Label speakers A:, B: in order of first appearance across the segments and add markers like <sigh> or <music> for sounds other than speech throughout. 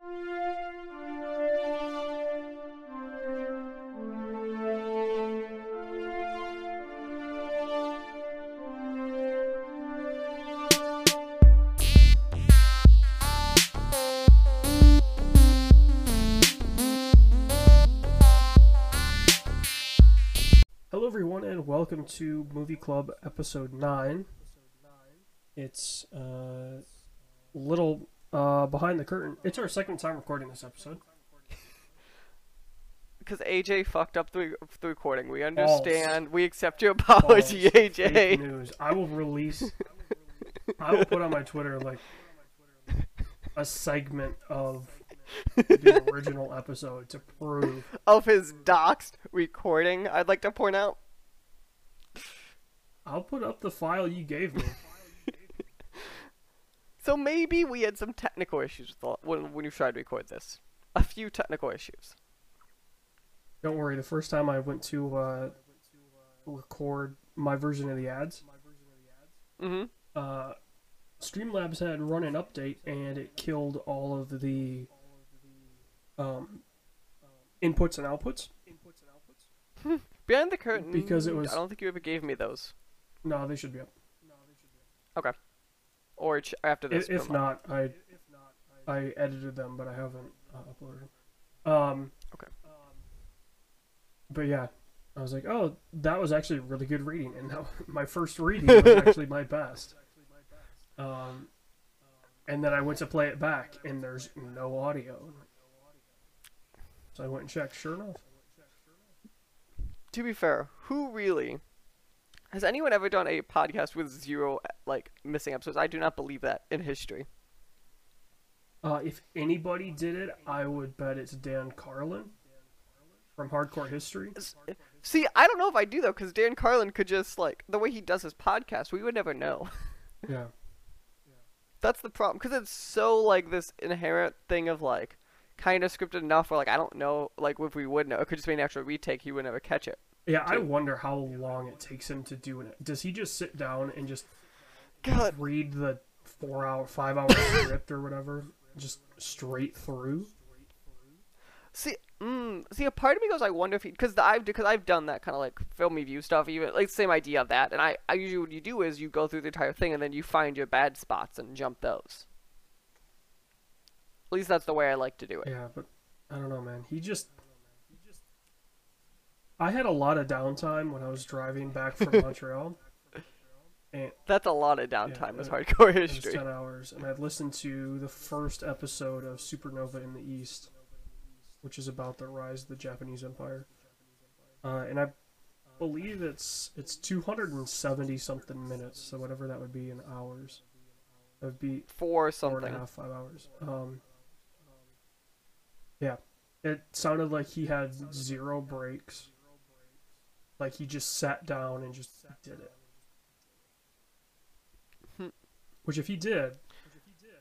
A: Hello, everyone, and welcome to Movie Club Episode 9. It's uh, little uh, behind the curtain. It's our second time recording this episode. <laughs>
B: Because AJ fucked up the, the recording. We understand. We accept your apology,
A: False. Fake
B: AJ.
A: news. I will release, I will put on my Twitter like a segment of the <laughs> original episode to prove.
B: Of his doxed recording, I'd like to point out.
A: I'll put up the file you gave me.
B: So maybe we had some technical issues with the, when, when you tried to record this. A few technical issues.
A: Don't worry, the first time I went to uh, record my version of the ads,
B: Mm-hmm.
A: uh, Streamlabs had run an update and it killed all of the um, inputs and outputs. <laughs>
B: Behind the curtain.
A: Because it was-
B: I don't think you ever gave me those.
A: No, they should be up.
B: Or ch- after this.
A: If, if not. I I edited them, but I haven't uh, uploaded them. Um,
B: Okay.
A: But yeah, I was like, oh, that was actually a really good reading, and that, <laughs> my first reading was <laughs> actually my best. Um, and then I went to play it back, and there's no audio. So I went and checked. Sure enough,
B: To be fair, who really. Has anyone ever done a podcast with zero, like, missing episodes? I do not believe that in history.
A: uh, if anybody did it, I would bet it's Dan Carlin from Hardcore History.
B: See, I don't know if I do though, because Dan Carlin could just like the way he does his podcast, we would never know. <laughs>
A: Yeah.
B: That's the problem, because it's so like this inherent thing of like kind of scripted enough where like I don't know like if we would know. It could just be an actual retake. He would never catch it.
A: Yeah, I wonder how long it takes him to do it. Does he just sit down and just
B: God,
A: read the four hour, five hour script or whatever, just straight through?
B: see, mm, see, a part of me goes, I wonder if he, because I've because I've done that kind of like film review stuff, even like same idea of that. And I, I usually what you do is you go through the entire thing and then you find your bad spots and jump those. At least that's the way I like to do it.
A: Yeah, but I don't know, man. He just. I had a lot of downtime when I was driving back from <laughs> Montreal. And
B: That's a lot of downtime
A: Yeah,
B: as hardcore
A: it was
B: history.
A: 10 hours, and I'd listened to the first episode of Supernova in the East, which is about the rise of the Japanese Empire. Uh, and I believe it's it's 270 something minutes, so whatever that would be in hours. That would be
B: Four
A: four
B: something.
A: a half, five hours. Um, yeah, it sounded like he had zero breaks. Like he just sat down and just did it.
B: Hmm.
A: Which, if he did,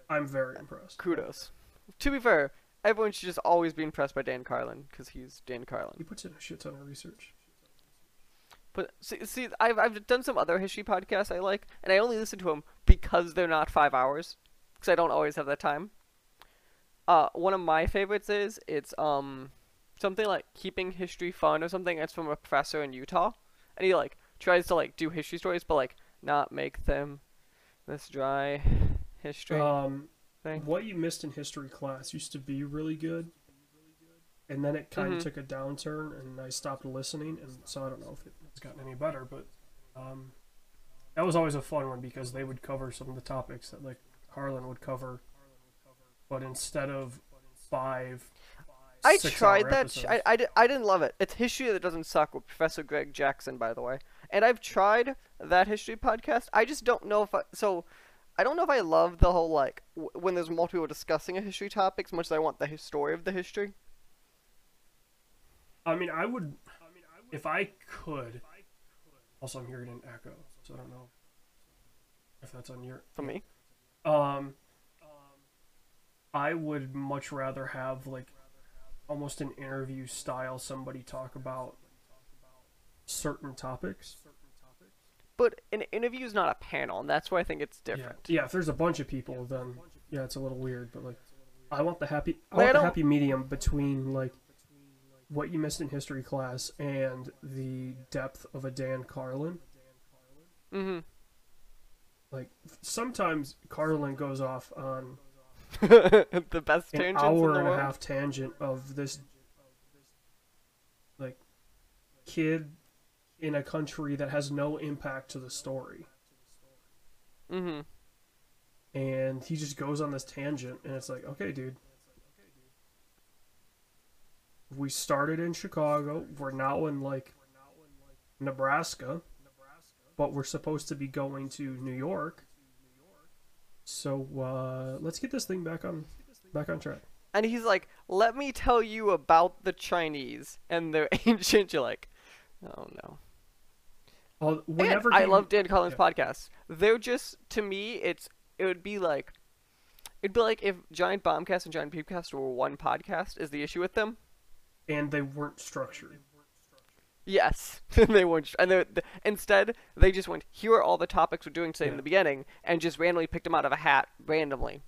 A: I'm very impressed.
B: Kudos. To be fair, everyone should just always be impressed by Dan Carlin because he's Dan Carlin.
A: He puts in a shit ton of research.
B: But see, see, I've I've done some other history podcasts I like, and I only listen to them because they're not five hours, because I don't always have that time. Uh, one of my favorites is it's um something like keeping history fun or something. It's from a professor in Utah, and he like tries to like do history stories, but like not make them this dry history
A: Um,
B: thing.
A: what you missed in history class used to be really good, and then it kind of
B: Mhm.
A: took a downturn, and I stopped listening, and so I don't know if it's gotten any better, but um, that was always a fun one because they would cover some of the topics that like Carlin would cover, but instead of five,
B: I tried that. Sh- I, I, I didn't love it. It's history that doesn't suck with Professor Greg Jackson, by the way. And I've tried that history podcast. I just don't know if I. So, I don't know if I love the whole, like, w- when there's multiple people discussing a history topic as much as I want the story of the history.
A: I mean, I would, if I could. Also, I'm hearing an echo, so I don't know if that's on your.
B: For me.
A: Um, I would much rather have like almost an interview style somebody talk about certain topics.
B: But an interview is not a panel, and that's why I think it's different.
A: Yeah, if there's a bunch of people, then yeah, it's a little weird. But like, I want the happy. I want the happy medium between like what you missed in history class and the depth of a Dan Carlin.
B: Mm-hmm.
A: Like sometimes Carlin goes off on <laughs>
B: the best
A: an
B: tangents
A: hour
B: in the
A: and a half tangent of this like kid in a country that has no impact to the story.
B: Mm-hmm.
A: and he just goes on this tangent and it's like okay dude. We started in chicago. We're now in like nebraska. But we're supposed to be going to new york so uh, let's get this thing back on back on track
B: And he's like, "Let me tell you about the Chinese and the <laughs> ancient." You're like, "Oh no."
A: Well, whenever
B: I love Dan Carlin's
A: yeah.
B: podcast. They're just to me, it's it would be like it'd be like if Giant Bombcast and Giant Beastcast were one podcast. Is the issue with them?
A: and they weren't structured
B: Yes, <laughs> they weren't. And they th- instead they just went, "Here are all the topics we're doing today in the beginning," and just randomly picked them out of a hat randomly.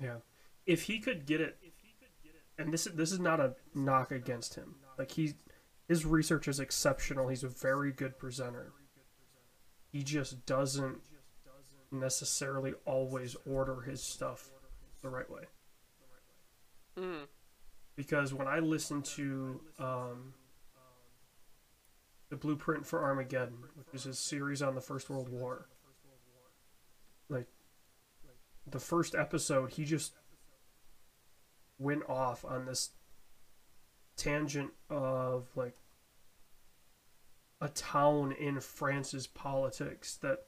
A: Yeah. If he could get it, and this is this is not a knock against him. Like he, his research is exceptional. He's a very good presenter. He just doesn't necessarily always order his stuff the right way.
B: Mm.
A: Because when I listen to um, the Blueprint for Armageddon, which is his series on the First World War, like the first episode, he just went off on this tangent of like a town in France's politics that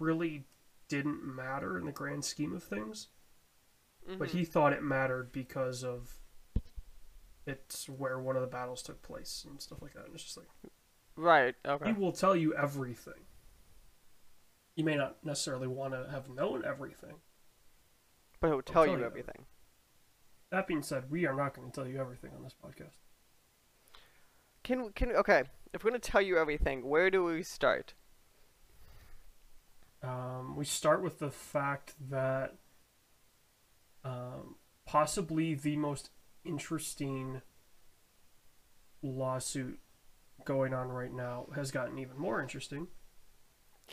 A: really didn't matter in the grand scheme of things but
B: Mhm.
A: he thought it mattered because of it's where one of the battles took place and stuff like that. And it's just like
B: right. Okay.
A: he will tell you everything. You may not necessarily want to have known everything.
B: But he'll tell
A: tell
B: you
A: you.
B: everything.
A: That being said, we are not going to tell you everything on this podcast.
B: Can can okay? If we're gonna tell you everything, where do we start?
A: Um, we start with the fact that um, possibly the most interesting lawsuit going on right now has gotten even more interesting.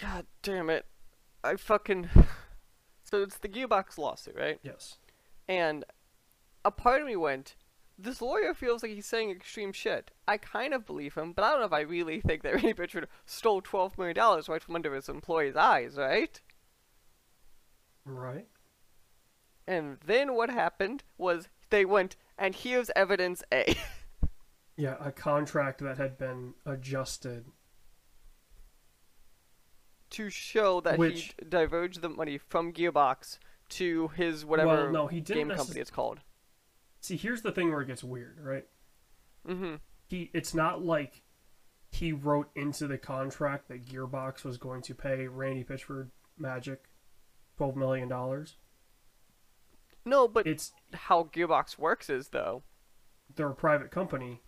B: God damn it! I fucking. <laughs> So it's the Gearbox lawsuit, right?
A: Yes.
B: And a part of me went, this lawyer feels like he's saying extreme shit. I kind of believe him, but I don't know if I really think that <laughs> Randy Pitchford stole $12 million right from under his employee's eyes, right?
A: Right.
B: And then what happened was they went, and here's evidence A. <laughs>
A: Yeah, a contract that had been adjusted.
B: to show that
A: Which-
B: he diverged the money from Gearbox to his whatever
A: well, no, he didn't.
B: game
A: necess-
B: company it's called.
A: See, here's the thing where it gets weird, right?
B: Mm-hmm.
A: He, it's not like he wrote into the contract that Gearbox was going to pay Randy Pitchford Magic twelve million dollars.
B: No, but
A: It's
B: how Gearbox works is though.
A: they're a private company,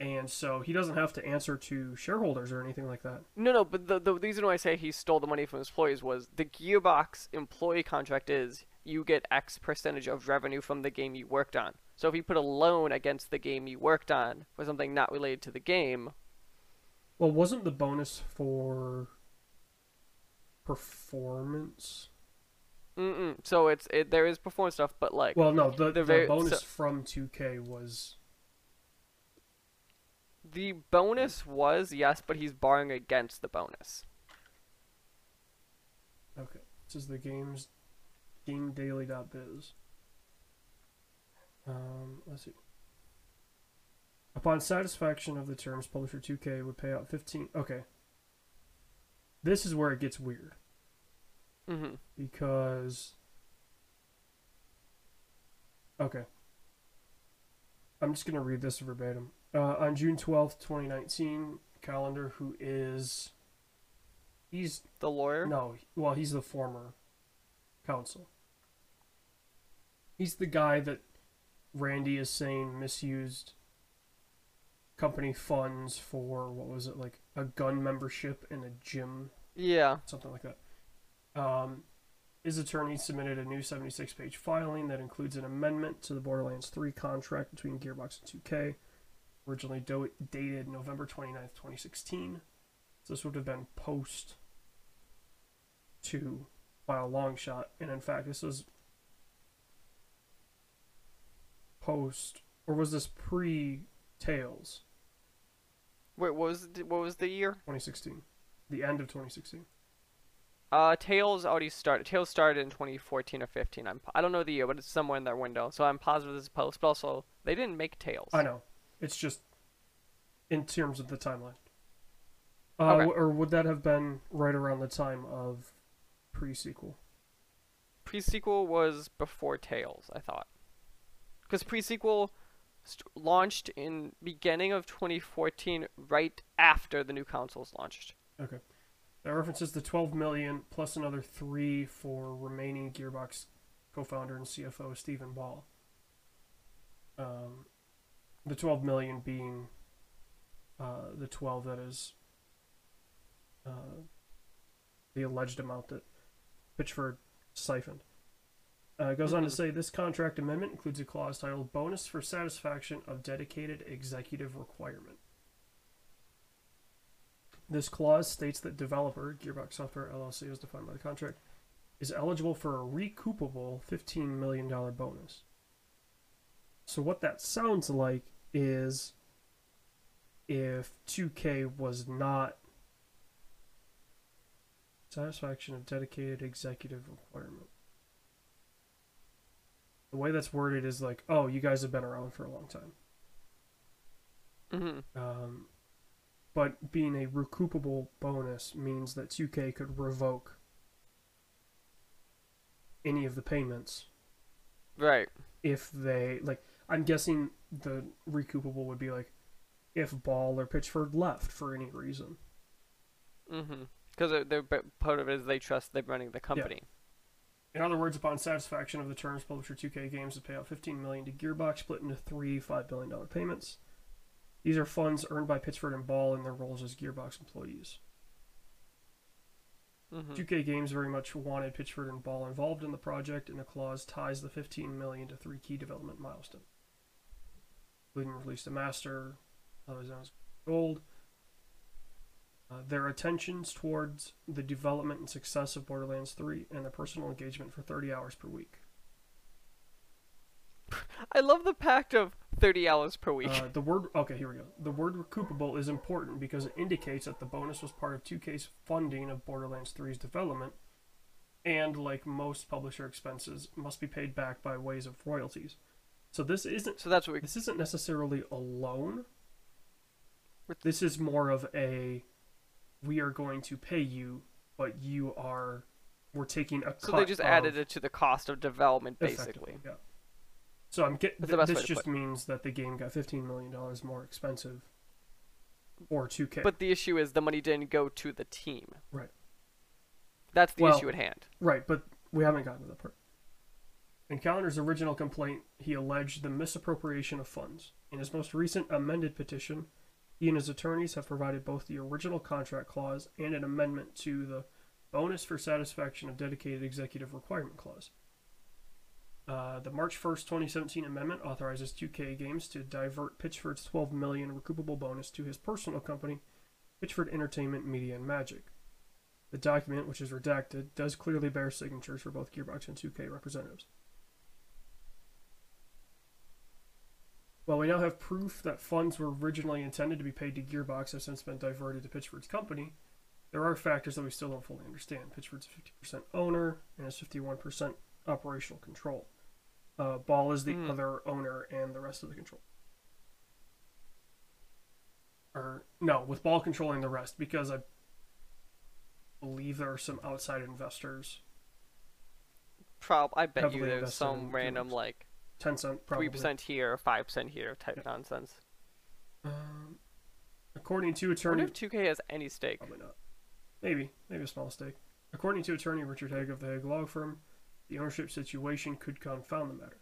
A: and so he doesn't have to answer to shareholders or anything like that.
B: No, no, but the the reason why I say he stole the money from his employees was the Gearbox employee contract is you get X percentage of revenue from the game you worked on. So if you put a loan against the game you worked on for something not related to the game,
A: Well, wasn't the bonus for performance?
B: mm so it's it, there is performance stuff, but like
A: Well, no, the,
B: They're
A: the
B: very-
A: bonus
B: so-
A: from 2K was
B: the bonus was yes, but he's barring against the bonus.
A: okay. This is the games gamedaily.biz. Um, let's see. Upon satisfaction of the terms, publisher 2K would pay out 15. Okay. This is where it gets weird
B: Mm-hmm.
A: because. Okay. I'm just going to read this verbatim. Uh, on June 12th, 2019, Callender, who is. He's
B: The lawyer.
A: No, well, he's the former counsel. He's the guy that Randy is saying misused company funds for what was it like a gun membership in a gym,
B: Yeah.
A: something like that. Um, his attorney submitted a new 76 page filing that includes an amendment to the Borderlands 3 contract between Gearbox and 2K, originally do- dated November 29th, 2016. So this would have been post 2 by a long shot. And in fact, this was post, or was this pre Tales
B: Wait, what was the, what was the year?
A: 2016? The end of 2016.
B: Uh, Tales already started. Tales started in 2014 or 15. I'm I don't know the year, but it's somewhere in that window. So I'm positive this is post. But also, they didn't make Tales.
A: I know. It's just in terms of the timeline. Uh,
B: Okay.
A: Or would that have been right around the time of pre sequel?
B: Pre-sequel was before Tales, I thought, because pre-sequel st- launched in beginning of 2014, right after the new consoles launched.
A: Okay. That references the 12 million plus another three for remaining Gearbox co-founder and CFO Stephen Ball. Um, the 12 million being uh, the 12 that is uh, the alleged amount that Pitchford siphoned. Uh, it goes on to
B: Mhm.
A: say this contract amendment includes a clause titled "Bonus for satisfaction of dedicated executive requirement." This clause states that developer, Gearbox Software LLC as defined by the contract, is eligible for a recoupable $15 million bonus. So, what that sounds like is if 2K was not satisfaction of dedicated executive requirement. The way that's worded is like, oh, you guys have been around for a long time.
B: hmm
A: Um, but being a recoupable bonus means that 2K could revoke any of the payments
B: Right.
A: if they like. I'm guessing the recoupable would be like if Ball or Pitchford left for any reason.
B: Mm-hmm. Because they're, part of it is they trust they're running the company.
A: In other words, upon satisfaction of the terms, publisher 2K Games would pay out 15 million to Gearbox, split into three $5 billion payments. These are funds earned by Pitchford and Ball in their roles as Gearbox employees.
B: hmm
A: 2K Games very much wanted Pitchford and Ball involved in the project, and the clause ties the 15 million to three key development milestones, including release the master, otherwise known as Gold. Uh, their attentions towards the development and success of Borderlands 3 and their personal engagement for 30 hours per week.
B: I love the pact of 30 hours per week.
A: Uh, the word okay, here we go. The word recoupable is important because it indicates that the bonus was part of 2K's funding of Borderlands 3's development, and like most publisher expenses, must be paid back by ways of royalties. So this isn't
B: so that's what we.
A: this isn't necessarily a loan. This is more of a we are going to pay you, but you are we're taking a
B: So they just added it to the cost of development, basically.
A: Yeah. So I'm get
B: That's
A: th-
B: the
A: this just means that the game got fifteen million dollars more expensive or two K.
B: But the issue is the money didn't go to the team.
A: Right.
B: That's the
A: Well-
B: issue at hand.
A: Right, but we haven't gotten to that part. In Callender's original complaint, he alleged the misappropriation of funds. In his most recent amended petition, he and his attorneys have provided both the original contract clause and an amendment to the bonus for satisfaction of dedicated executive requirement clause. Uh, the March 1st, 2017 amendment authorizes 2K Games to divert Pitchford's 12 million recoupable bonus to his personal company, Pitchford Entertainment Media and Magic. The document, which is redacted, does clearly bear signatures for both Gearbox and 2K representatives. While we now have proof that funds were originally intended to be paid to Gearbox have since been diverted to Pitchford's company, there are factors that we still don't fully understand. Pitchford's a 50% owner and has 51% operational control. Uh, Ball is the
B: Hmm.
A: other owner and the rest of the control. Or, no, with Ball controlling the rest, because I believe there are some outside investors.
B: Prob I bet you there's some random
A: Gearbox. Tencent, probably.
B: three percent here, five percent here type
A: Yeah.
B: nonsense.
A: Um, according to
B: I
A: attorney,
B: wonder if 2K has any stake.
A: probably not. Maybe, maybe a small stake. According to attorney Richard Haig of the Hague Law Firm, the ownership situation could confound the matter.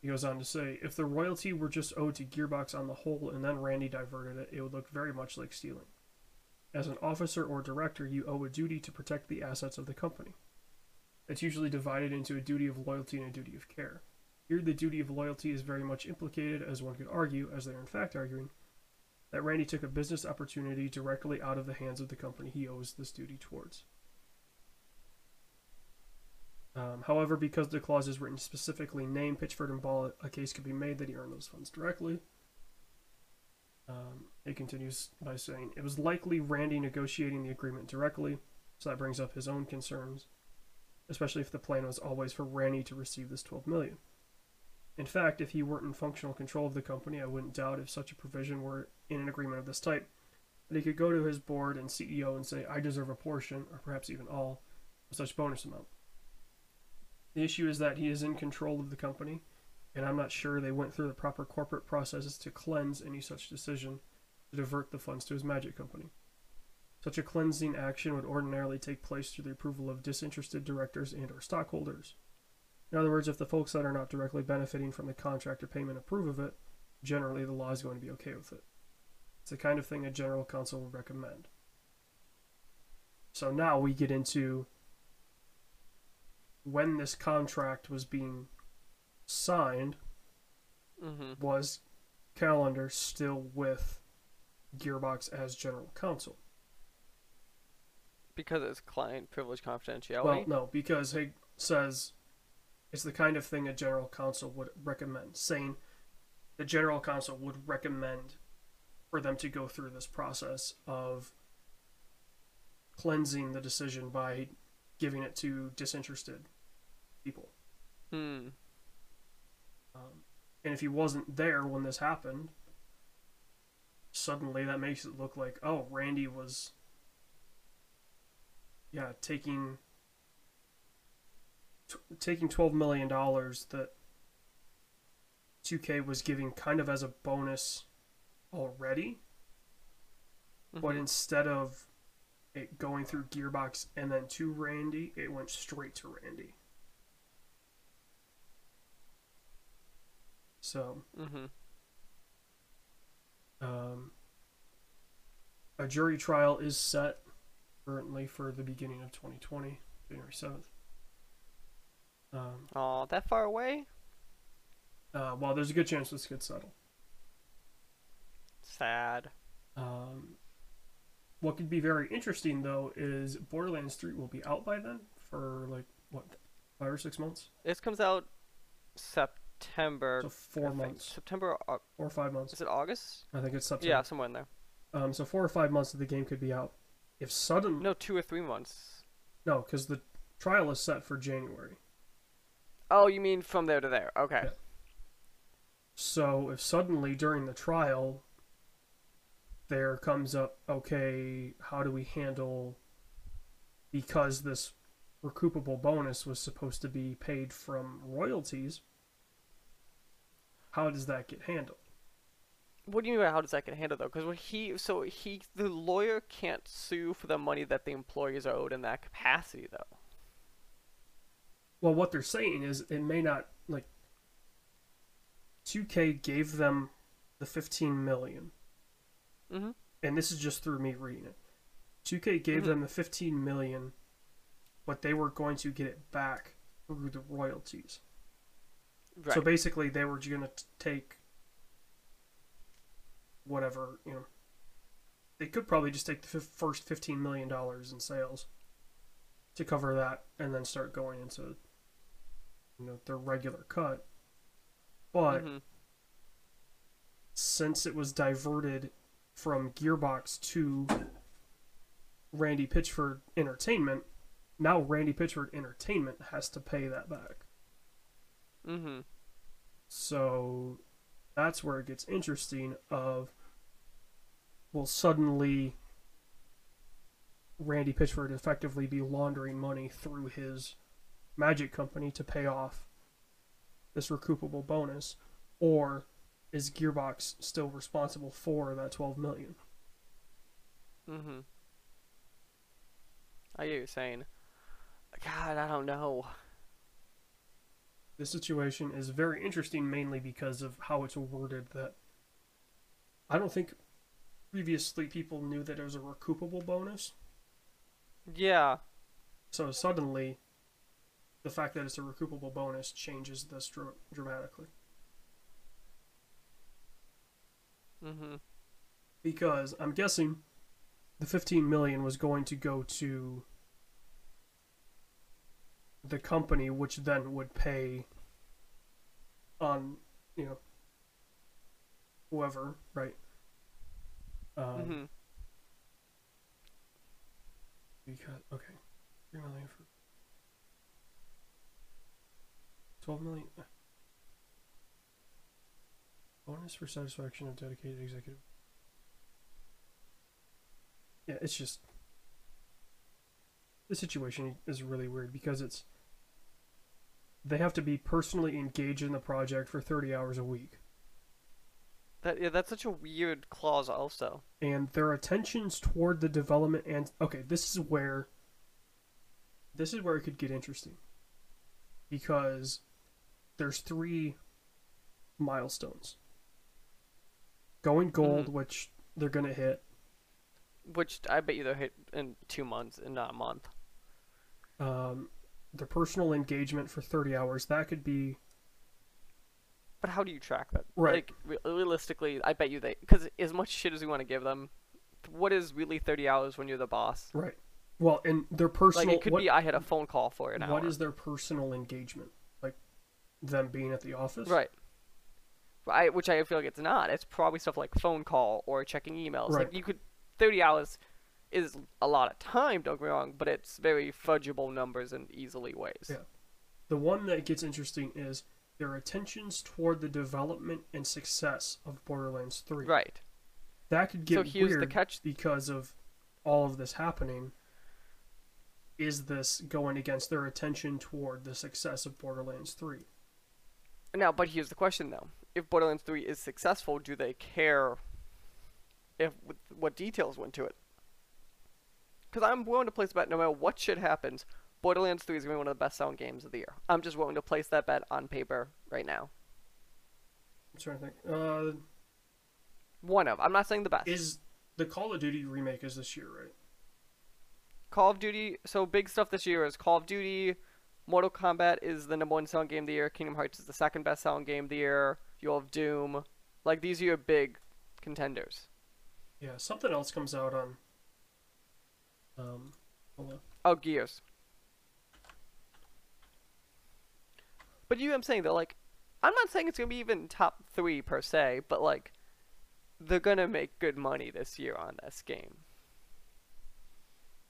A: He goes on to say, if the royalty were just owed to Gearbox on the whole and then Randy diverted it, it would look very much like stealing. As an officer or director, you owe a duty to protect the assets of the company. It's usually divided into a duty of loyalty and a duty of care. Here, the duty of loyalty is very much implicated, as one could argue, as they are in fact arguing, that Randy took a business opportunity directly out of the hands of the company he owes this duty towards. Um, however, because the clause is written specifically name Pitchford and Ball, a case could be made that he earned those funds directly. Um, it continues by saying it was likely Randy negotiating the agreement directly, so that brings up his own concerns, especially if the plan was always for Randy to receive this 12 million. In fact, if he weren't in functional control of the company, I wouldn't doubt if such a provision were in an agreement of this type that he could go to his board and CEO and say, "I deserve a portion, or perhaps even all, of such bonus amount." The issue is that he is in control of the company, and I'm not sure they went through the proper corporate processes to cleanse any such decision to divert the funds to his magic company. Such a cleansing action would ordinarily take place through the approval of disinterested directors and or stockholders. In other words, if the folks that are not directly benefiting from the contract or payment approve of it, generally the law is going to be okay with it. It's the kind of thing a general counsel would recommend. So now we get into when this contract was being signed,
B: Mm-hmm.
A: was Callender still with Gearbox as general counsel?
B: Because it's client privilege confidentiality.
A: Well, no, because he says it's the kind of thing a general counsel would recommend, saying the general counsel would recommend for them to go through this process of cleansing the decision by giving it to disinterested people.
B: Hmm.
A: Um, and if he wasn't there when this happened, suddenly that makes it look like, oh, Randy was, yeah, taking t- taking twelve million dollars that 2K was giving kind of as a bonus already, but
B: Mhm.
A: instead of it going through Gearbox and then to Randy, it went straight to Randy. So,
B: Mhm.
A: Um, a jury trial is set currently for the beginning of 2020, January 7th. Um,
B: Aw, that far away?
A: uh, well, there's a good chance this could settle.
B: Sad.
A: Um, what could be very interesting, though, is Borderlands 3 will be out by then for like, what, five or six months?
B: This comes out September.
A: So
B: I
A: four
B: think.
A: months,
B: September.
A: Or five months.
B: Is it August?
A: I think it's September.
B: Yeah, somewhere in there.
A: Um, so four or five months of the game could be out. If sudden,
B: No, two or three months.
A: no, because the trial is set for January.
B: Oh, you mean from there to there? Okay.
A: Yeah. So if suddenly during the trial there comes up, okay, how do we handle because this recoupable bonus was supposed to be paid from royalties? How does that get handled?
B: What do you mean by how does that get handled though? Because he, so he, the lawyer can't sue for the money that the employees are owed in that capacity though.
A: Well, what they're saying is it may not like 2K gave them the 15 million.
B: Mm-hmm.
A: and this is just through me reading it. 2K gave
B: Mhm.
A: them the 15 million, but they were going to get it back through the royalties.
B: Right.
A: So basically, they were going to take whatever you know. They could probably just take the fif- first 15 million dollars in sales to cover that, and then start going into you know their regular cut. But
B: Mhm.
A: since it was diverted from Gearbox to Randy Pitchford Entertainment, now Randy Pitchford Entertainment has to pay that back.
B: Mm-hmm.
A: So that's where it gets interesting of will suddenly Randy Pitchford effectively be laundering money through his magic company to pay off this recoupable bonus or is Gearbox still responsible for that 12 million?
B: Mm-hmm. I get you're saying. God, I don't know.
A: This situation is very interesting mainly because of how it's worded that I don't think previously people knew that it was a recoupable bonus.
B: Yeah.
A: So suddenly the fact that it's a recoupable bonus changes this dr- dramatically.
B: Mm-hmm.
A: Because I'm guessing the 15 million was going to go to the company, which then would pay on, you know, whoever, right? Um,
B: mm-hmm.
A: Because okay, three million for twelve million. Bonus for satisfaction of dedicated executive. Yeah, it's just the situation is really weird because it's they have to be personally engaged in the project for thirty hours a week.
B: That yeah, that's such a weird clause. Also,
A: and their attentions toward the development and okay this is where this is where it could get interesting because there's three milestones going gold
B: Mhm.
A: which they're gonna hit
B: which I bet you they'll hit in two months and not a month.
A: um, their personal engagement for 30 hours that could be
B: But how do you track that?
A: Right.
B: Like realistically, I bet you they because as much shit as we want to give them, what is really thirty hours when you're the boss?
A: right well and their personal
B: Like it could
A: what,
B: be I had a phone call for an
A: what
B: hour.
A: is their personal engagement them being at the office
B: right? I, which I feel like it's not. It's probably stuff like phone call or checking emails.
A: Right.
B: Like you could, thirty hours is a lot of time. Don't get me wrong, but it's very fudgeable numbers in easily ways.
A: Yeah. The one that gets interesting is their attentions toward the development and success of Borderlands 3.
B: Right.
A: That could get
B: So here's the
A: weird
B: catch-
A: because of all of this happening. Is this going against their attention toward the success of Borderlands 3?
B: Now, but here's the question though: If Borderlands 3 is successful, do they care if what details went to it? Because I'm willing to place a bet no matter what shit happens, Borderlands 3 is going to be one of the best-selling games of the year. I'm just willing to place that bet on paper right now.
A: I'm trying to think. Uh,
B: One of. I'm not saying the best.
A: is the Call of Duty remake is this year, right?
B: Call of Duty. So big stuff this year is Call of Duty. Mortal Kombat is the number one selling game of the year. Kingdom Hearts is the second best selling game of the year. You'll have Doom. Like these are your big contenders.
A: Yeah, something else comes out on. Um, hold on.
B: Oh, Gears. But you I'm saying though, like, I'm not saying it's gonna be even top three per se, but like, they're gonna make good money this year on this game.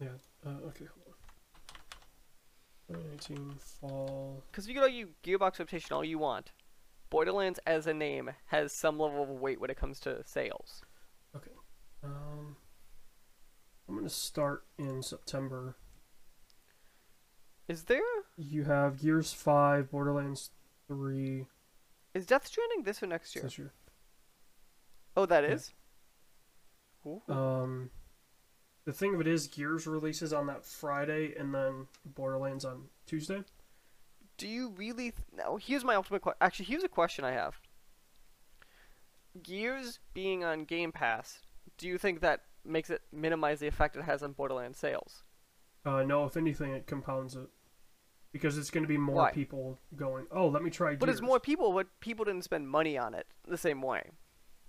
A: Yeah. Uh, okay, 2019 fall.
B: Because you can argue Gearbox reputation all you want. Borderlands as a name has some level of weight when it comes to sales. Okay.
A: Um, I'm gonna start in September.
B: Is there
A: You have Gears Five, Borderlands Three
B: is Death Stranding this or next year?
A: this year.
B: Oh, that
A: Yeah.
B: is. Ooh.
A: Um, the thing of it is, Gears releases on that Friday, and then Borderlands on Tuesday.
B: Do you really? Th- now, here's my ultimate question. Actually, here's a question I have. Gears being on Game Pass, do you think that makes it minimize the effect it has on Borderlands sales?
A: Uh, no, if anything, it compounds it because it's going to be more
B: Why?
A: people going. Oh, let me try.
B: But it's more people, but people didn't spend money on it the same way.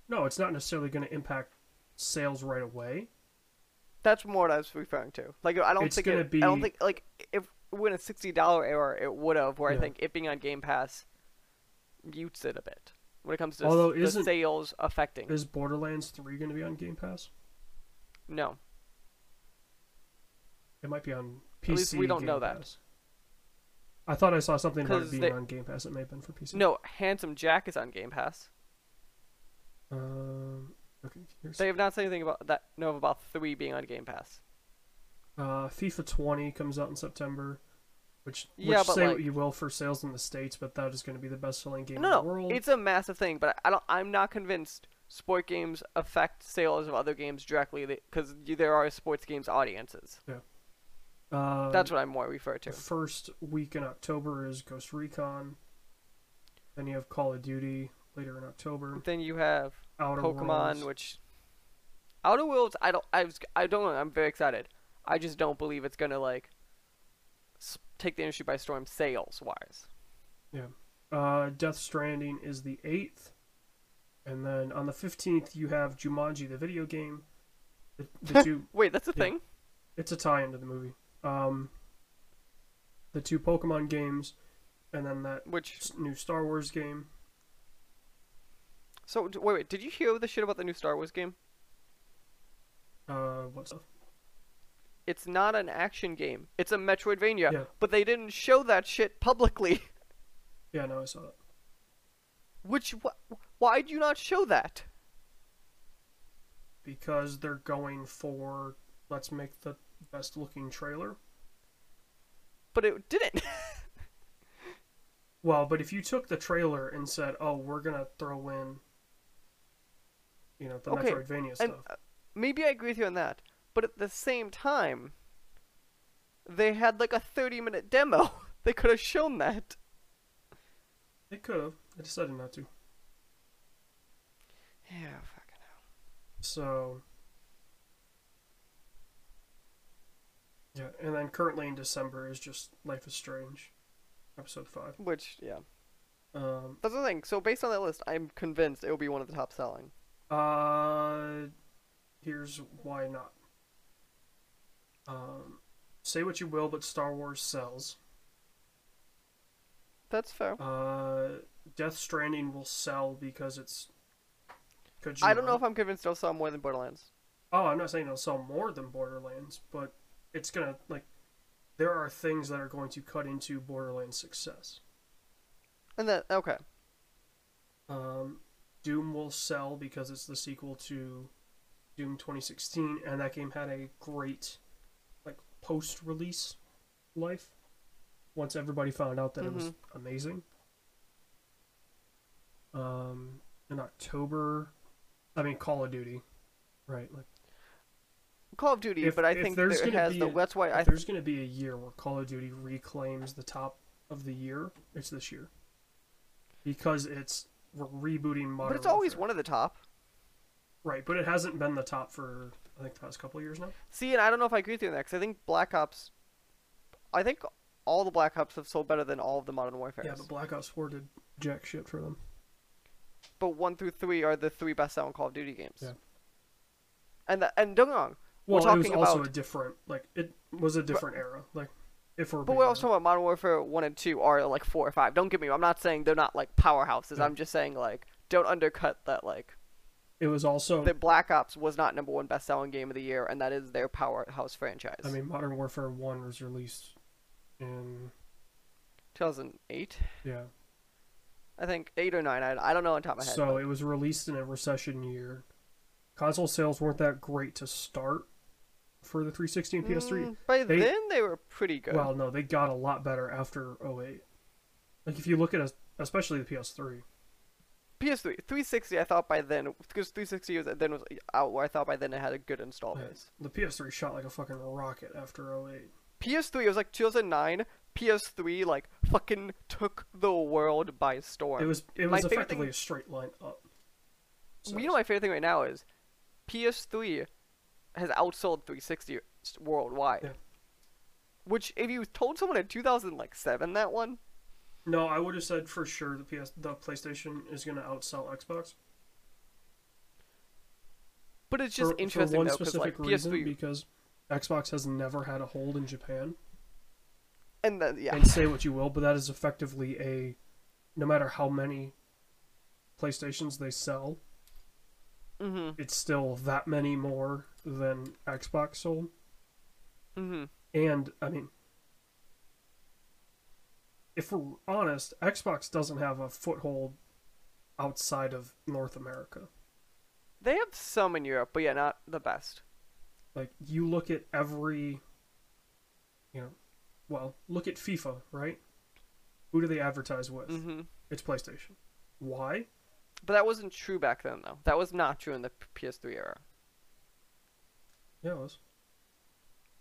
A: No, it's not necessarily going to impact sales right away.
B: That's more what I was referring to. Like, I don't
A: It's
B: think
A: gonna
B: it, I don't think like if we're a sixty dollar error it would have. Where I think it being on Game Pass mutes it a bit when it comes to
A: Although
B: the
A: isn't-
B: sales affecting.
A: Is Borderlands Three going to be on Game Pass?
B: No,
A: It might be on PC.
B: least we don't
A: Game
B: know that.
A: Pass. I thought I saw something about it being
B: they-
A: on Game Pass. It may have been for PC.
B: no. Handsome Jack is on Game Pass.
A: Um. Okay. Here's,
B: They have not said anything about that. No, about three being on Game Pass.
A: uh, FIFA 20 comes out in September, which, which
B: Yeah,
A: say what you will for sales in the states, but that is going to be the best-selling game
B: No,
A: in the world.
B: it's a massive thing, but I don't. I'm not convinced sport games affect sales of other games directly because there are sports games audiences. Yeah.
A: Uh,
B: That's what I'm more refer to.
A: the first week in October is Ghost Recon. Then you have Call of Duty later in October.
B: Then you have
A: Outer
B: Pokemon,
A: Worlds.
B: which Outer Worlds. I don't. I was. I don't. I'm very excited. I just don't believe it's gonna like. Take the industry by storm sales wise. Yeah.
A: Uh, Death Stranding is the eighth, and then on the fifteenth you have Jumanji, the video game. The, the <laughs> two,
B: Wait, that's a
A: Yeah.
B: thing.
A: it's a tie into the movie. Um, the two Pokemon games, and then that
B: Which
A: new Star Wars game.
B: So wait, wait, did you hear the shit about the new Star Wars game?
A: Uh, what stuff?
B: It's not an action game. It's a Metroidvania.
A: Yeah.
B: But they didn't show that shit publicly. <laughs>
A: Yeah, no, I saw that.
B: Which wh- why'd you not show that?
A: because they're going for let's make the best looking trailer.
B: But it didn't. <laughs>
A: Well, but if you took the trailer and said, "Oh, we're gonna throw in," you know, the
B: Okay,
A: Metroidvania
B: and
A: stuff,
B: uh, maybe I agree with you on that. But at the same time, they had like a 30 minute demo. <laughs> they could have shown that.
A: they could have. They decided not to.
B: Yeah, fucking hell.
A: So, yeah, and then currently in December is just Life is Strange, episode five.
B: Which, yeah.
A: Um,
B: That's the thing. So based on that list, I'm convinced it will be one of the top selling.
A: Uh, here's why not. Um, say what you will, but Star Wars sells.
B: That's fair.
A: Uh, Death Stranding will sell because it's. Kojima.
B: I don't know if I'm convinced it'll sell more than Borderlands.
A: Oh, I'm not saying it'll sell more than Borderlands, but it's gonna like. There are things that are going to cut into Borderlands' success.
B: And then, okay.
A: Um, Doom will sell because it's the sequel to Doom 2016, and that game had a great, like, post-release life. Once everybody found out that it was amazing. Um, in October, I mean Call of Duty, right? Like,
B: Call of Duty,
A: If-
B: but I think
A: there's
B: there
A: gonna
B: has
A: be
B: the.
A: a-
B: that's why I.
A: if there's going to be a year where Call of Duty reclaims the top of the year, it's this year. Because it's rebooting Modern
B: but it's always
A: Warfare.
B: one of the top.
A: Right, but it hasn't been the top for I think the past couple of years now.
B: See, and I don't know if I agree with you on that, because I think Black Ops. I think all the Black Ops have sold better than all of the Modern Warfare.
A: Yeah, but Black Ops 4 did jack shit for them.
B: but one through three are the three best selling Call of Duty games.
A: Yeah.
B: And the, and don't get wrong,
A: Well,
B: we're
A: it was
B: talking
A: also
B: about.
A: a different like it was a different era. Like if we're
B: But we're also talking about Modern Warfare one and two are like four or five. Don't get me. wrong, I'm not saying they're not like powerhouses.
A: Yeah.
B: I'm just saying like don't undercut that. Like
A: it was also
B: that Black Ops was not number one best selling game of the year, and that is their powerhouse franchise.
A: I mean Modern Warfare 1 was released in
B: 2008,
A: yeah.
B: I think eight or nine. I, I don't know on top of my head.
A: So it was released in a recession year. Console sales weren't that great to start for the 360 and PS3.
B: Mm, by
A: They-
B: then they were pretty good.
A: Well, no, they got a lot better after 08. Like if you look at especially the PS3.
B: PS3, 360. I thought by then because 360 was then was out where I thought by then it had a good install
A: Yeah,
B: base.
A: the PS3 shot like a fucking rocket after 08.
B: PS3 it was like 2009. PS3 like fucking took the world by storm.
A: It was it
B: My
A: was
B: favorite
A: effectively
B: thing-
A: a straight line up. So
B: you know my favorite thing right now is PS3 has outsold 360 s- worldwide.
A: Yeah.
B: Which, if you told someone in 2007 that one,
A: No, I would have said for sure the PS the PlayStation is going to outsell Xbox.
B: but it's just
A: for,
B: interesting
A: for one
B: though, because
A: specific
B: like
A: reason
B: PS3
A: because Xbox has never had a hold in Japan.
B: and then yeah,
A: And say what you will, but that is effectively a no matter how many PlayStations they sell,
B: mhm,
A: it's still that many more than Xbox sold.
B: mhm,
A: And I mean, if we're honest, Xbox doesn't have a foothold outside of North America.
B: they have some in Europe, but yeah, not the best.
A: Like you look at every, you know, well, look at FIFA, right? Who do they advertise with?
B: Mhm.
A: It's PlayStation. Why?
B: But that wasn't true back then though. That was not true in the PS3 era.
A: Yeah, it was.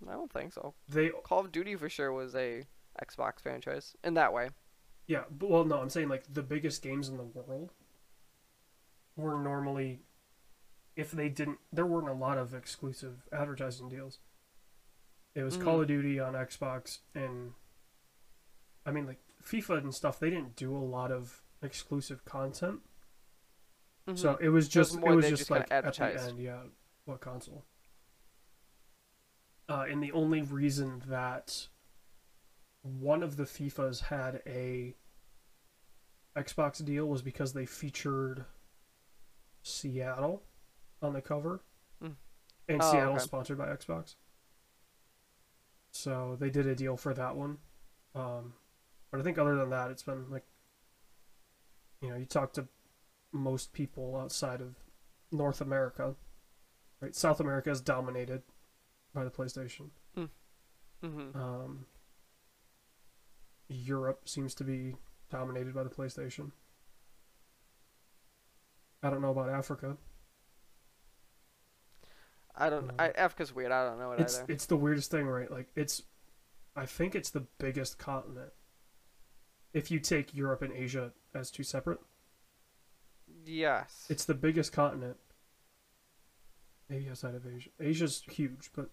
B: I don't think so.
A: They
B: Call of Duty for sure was a Xbox franchise in that way.
A: Yeah, but well, no, I'm saying like the biggest games in the world were normally, if they didn't, there weren't a lot of exclusive advertising deals. It was Call
B: Mhm.
A: of Duty on Xbox and I mean, like FIFA and stuff, they didn't do a lot of exclusive content.
B: Mhm.
A: So it was just it was just
B: just
A: like at the end, yeah. What console? Uh, and the only reason that one of the FIFAs had a Xbox deal was because they featured Seattle on the cover,
B: Mm.
A: and
B: Oh,
A: Seattle's
B: okay.
A: sponsored by Xbox. So they did a deal for that one. Um, but I think other than that, it's been like, you know, you talk to most people outside of North America, right? South America is dominated by the PlayStation.
B: Mhm.
A: Um, Europe seems to be dominated by the PlayStation. I don't know about Africa.
B: I don't.
A: Mm.
B: I, Africa's weird. I don't know it
A: It's
B: either.
A: it's the weirdest thing, right? Like it's, I think it's the biggest continent. If you take Europe and Asia as two separate,
B: yes.
A: it's the biggest continent. Maybe outside of Asia. Asia's huge, but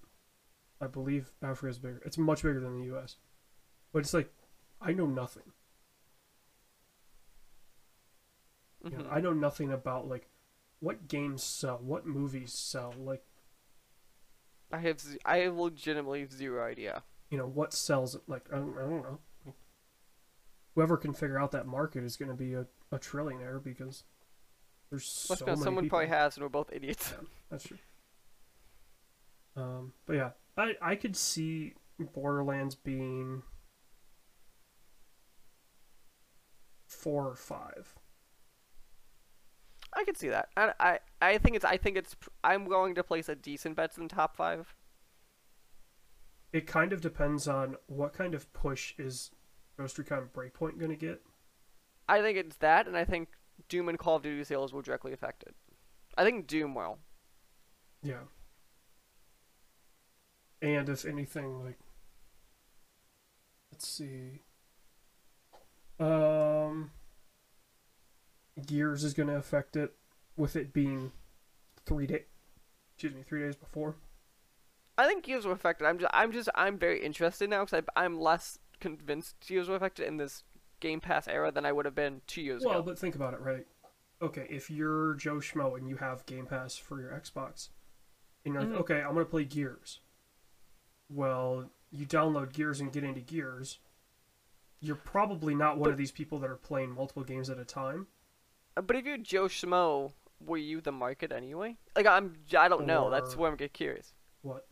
A: I believe Africa's bigger. It's much bigger than the U.S. But it's like, I know nothing. You know,
B: Mhm.
A: I know nothing about like what games sell, what movies sell, like
B: I have. z- I have legitimately zero idea.
A: you know what sells. Like I don't, I don't know. Whoever can figure out that market is going to be a, a trillionaire because there's so
B: Let's be
A: many
B: someone
A: people.
B: probably has, and we're both idiots.
A: Yeah, that's true. Um, but yeah, I I could see Borderlands being four or five.
B: I can see that. I, I, I think it's. I think it's. I'm going to place a decent bets in top five.
A: It kind of depends on what kind of push is Ghost Recon Breakpoint going to get.
B: I think it's that, and I think Doom and Call of Duty sales will directly affect it. I think Doom will.
A: Yeah. And if anything, like, let's see, um, Gears is going to affect it with it being three day, excuse me, three days before.
B: I think Gears will affect it. I'm just. I'm just. I'm very interested now because I'm less convinced Gears will affect it in this Game Pass era than I would have been two years ago.
A: Well, but think about it, right? Okay, if you're Joe Schmo and you have Game Pass for your Xbox, and you're like,
B: Mhm.
A: okay, I'm gonna play Gears. Well, you download Gears and get into Gears. You're probably not one
B: But-
A: of these people that are playing multiple games at a time.
B: Uh, But if you're Joe Schmo, were you the market anyway? Like I'm. I don't know. That's where I'm get curious.
A: What?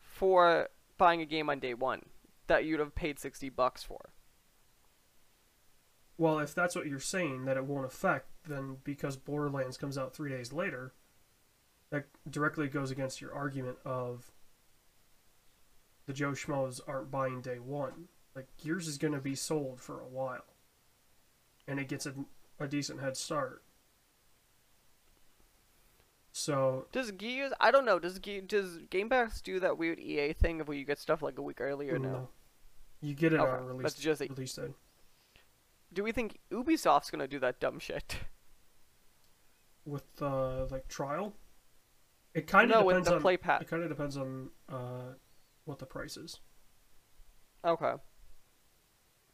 B: For buying a game on day one that you'd have paid sixty bucks for.
A: Well, if that's what you're saying, that it won't affect, then because Borderlands comes out three days later, that directly goes against your argument of the Joe Schmoes aren't buying day one. Like, Gears is going to be sold for a while. And it gets a, a decent head start. So,
B: Does Gears? I don't know. Does does Game Pass do that weird EA thing of where you get stuff like a week earlier? No.
A: no. You get it
B: Okay,
A: on release,
B: that's just a-
A: release day.
B: Do we think Ubisoft's gonna do that dumb shit?
A: With, uh, like, trial? It kind of
B: no, with
A: depends
B: the
A: on...
B: play pass.
A: It kind of depends on uh, what the price is.
B: Okay,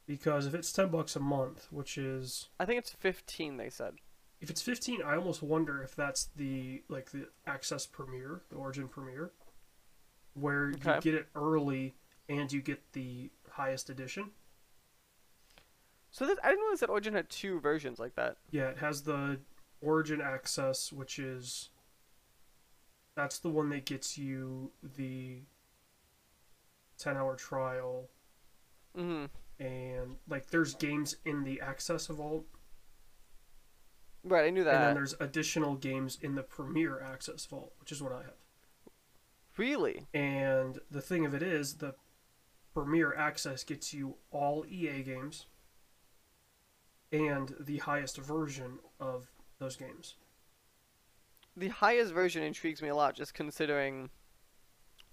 A: because if it's 10 bucks a month which is
B: I think it's fifteen. They said.
A: if it's 15 i almost wonder if that's the like the access Premier the origin Premier where
B: Okay.
A: you get it early and you get the highest edition
B: So this, I didn't realize that Origin had two versions like that.
A: yeah it has the origin access which is that's the one that gets you the 10 hour trial
B: hmm
A: and like there's games in the access vault
B: Right, I knew that.
A: and then there's additional games in the Premier Access Vault, which is what I have.
B: Really?
A: And the thing of it is, the Premier Access gets you all EA games and the highest version of those games.
B: The highest version intrigues me a lot, just considering.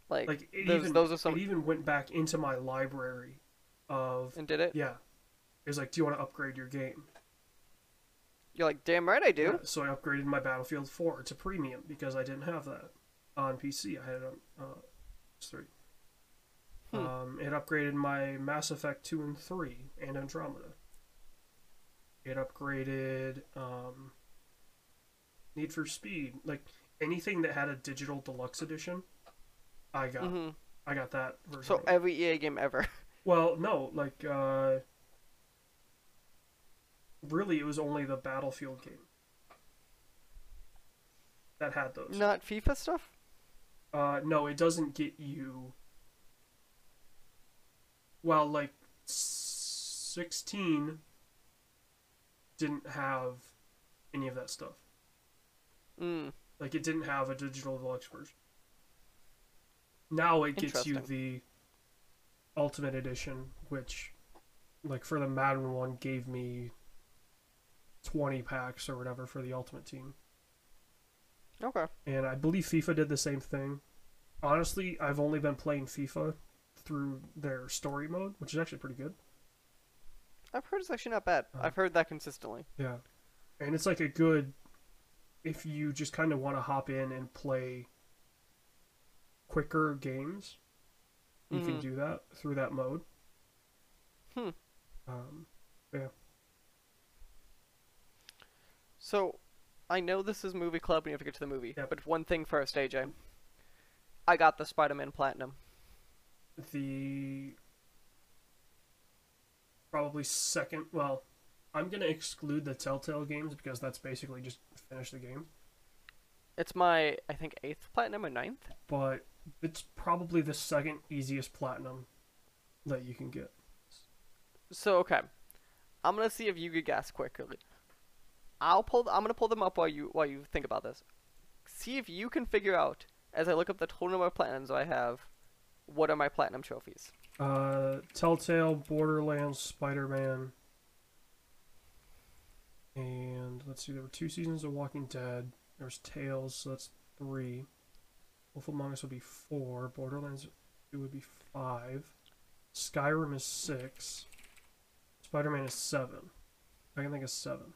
B: Like,
A: Like it
B: those,
A: even
B: those are some.
A: it even went back into my library of
B: And did it?
A: yeah. It was like, do you want to upgrade your game?
B: You're like, damn right I do.
A: Yeah, so I upgraded my Battlefield 4 to premium because I didn't have that on PC. I had it on uh, PS3.
B: Hmm.
A: Um, it upgraded my Mass Effect 2 and 3 and Andromeda. It upgraded um, Need for Speed. Like anything that had a digital deluxe edition, I got.
B: hmm
A: I got that version.
B: So every EA game ever. <laughs>
A: well, no, like uh, really, it was only the Battlefield game that had those.
B: Not FIFA stuff.
A: Uh, no, it doesn't get you. Well, like sixteen didn't have any of that stuff.
B: Mm.
A: Like it didn't have a digital deluxe version. Now it gets you the ultimate edition, which, like for the Madden one, gave me twenty packs or whatever for the Ultimate Team.
B: Okay.
A: and I believe FIFA did the same thing. Honestly, I've only been playing FIFA through their story mode, which is actually pretty good.
B: I've heard it's actually not bad.
A: Uh.
B: I've heard that consistently.
A: Yeah. And it's like a good if you just kind of want to hop in and play quicker games, you can
B: Mhm.
A: do that through that mode.
B: Hmm.
A: Um, yeah.
B: So, I know this is movie club and you have to get to the movie.
A: Yep.
B: But one thing first, AJ. I got the Spider-Man Platinum.
A: the probably second, well, I'm to exclude the Telltale games because that's basically just finish the game.
B: It's my, I think, eighth platinum or ninth.
A: but it's probably the second easiest platinum that you can get.
B: So okay, I'm gonna see if you could guess quickly. I'll pull. I'm gonna pull them up while you while you think about this. See if you can figure out as I look up the total number of platinums I have. What are my platinum trophies?
A: Uh, Telltale, Borderlands, Spider Man, and let's see, there were two seasons of Walking Dead. There's Tales, so that's three. Wolf Among Us would be four. Borderlands it would be five. Skyrim is six. Spider Man is seven. I can think of seven.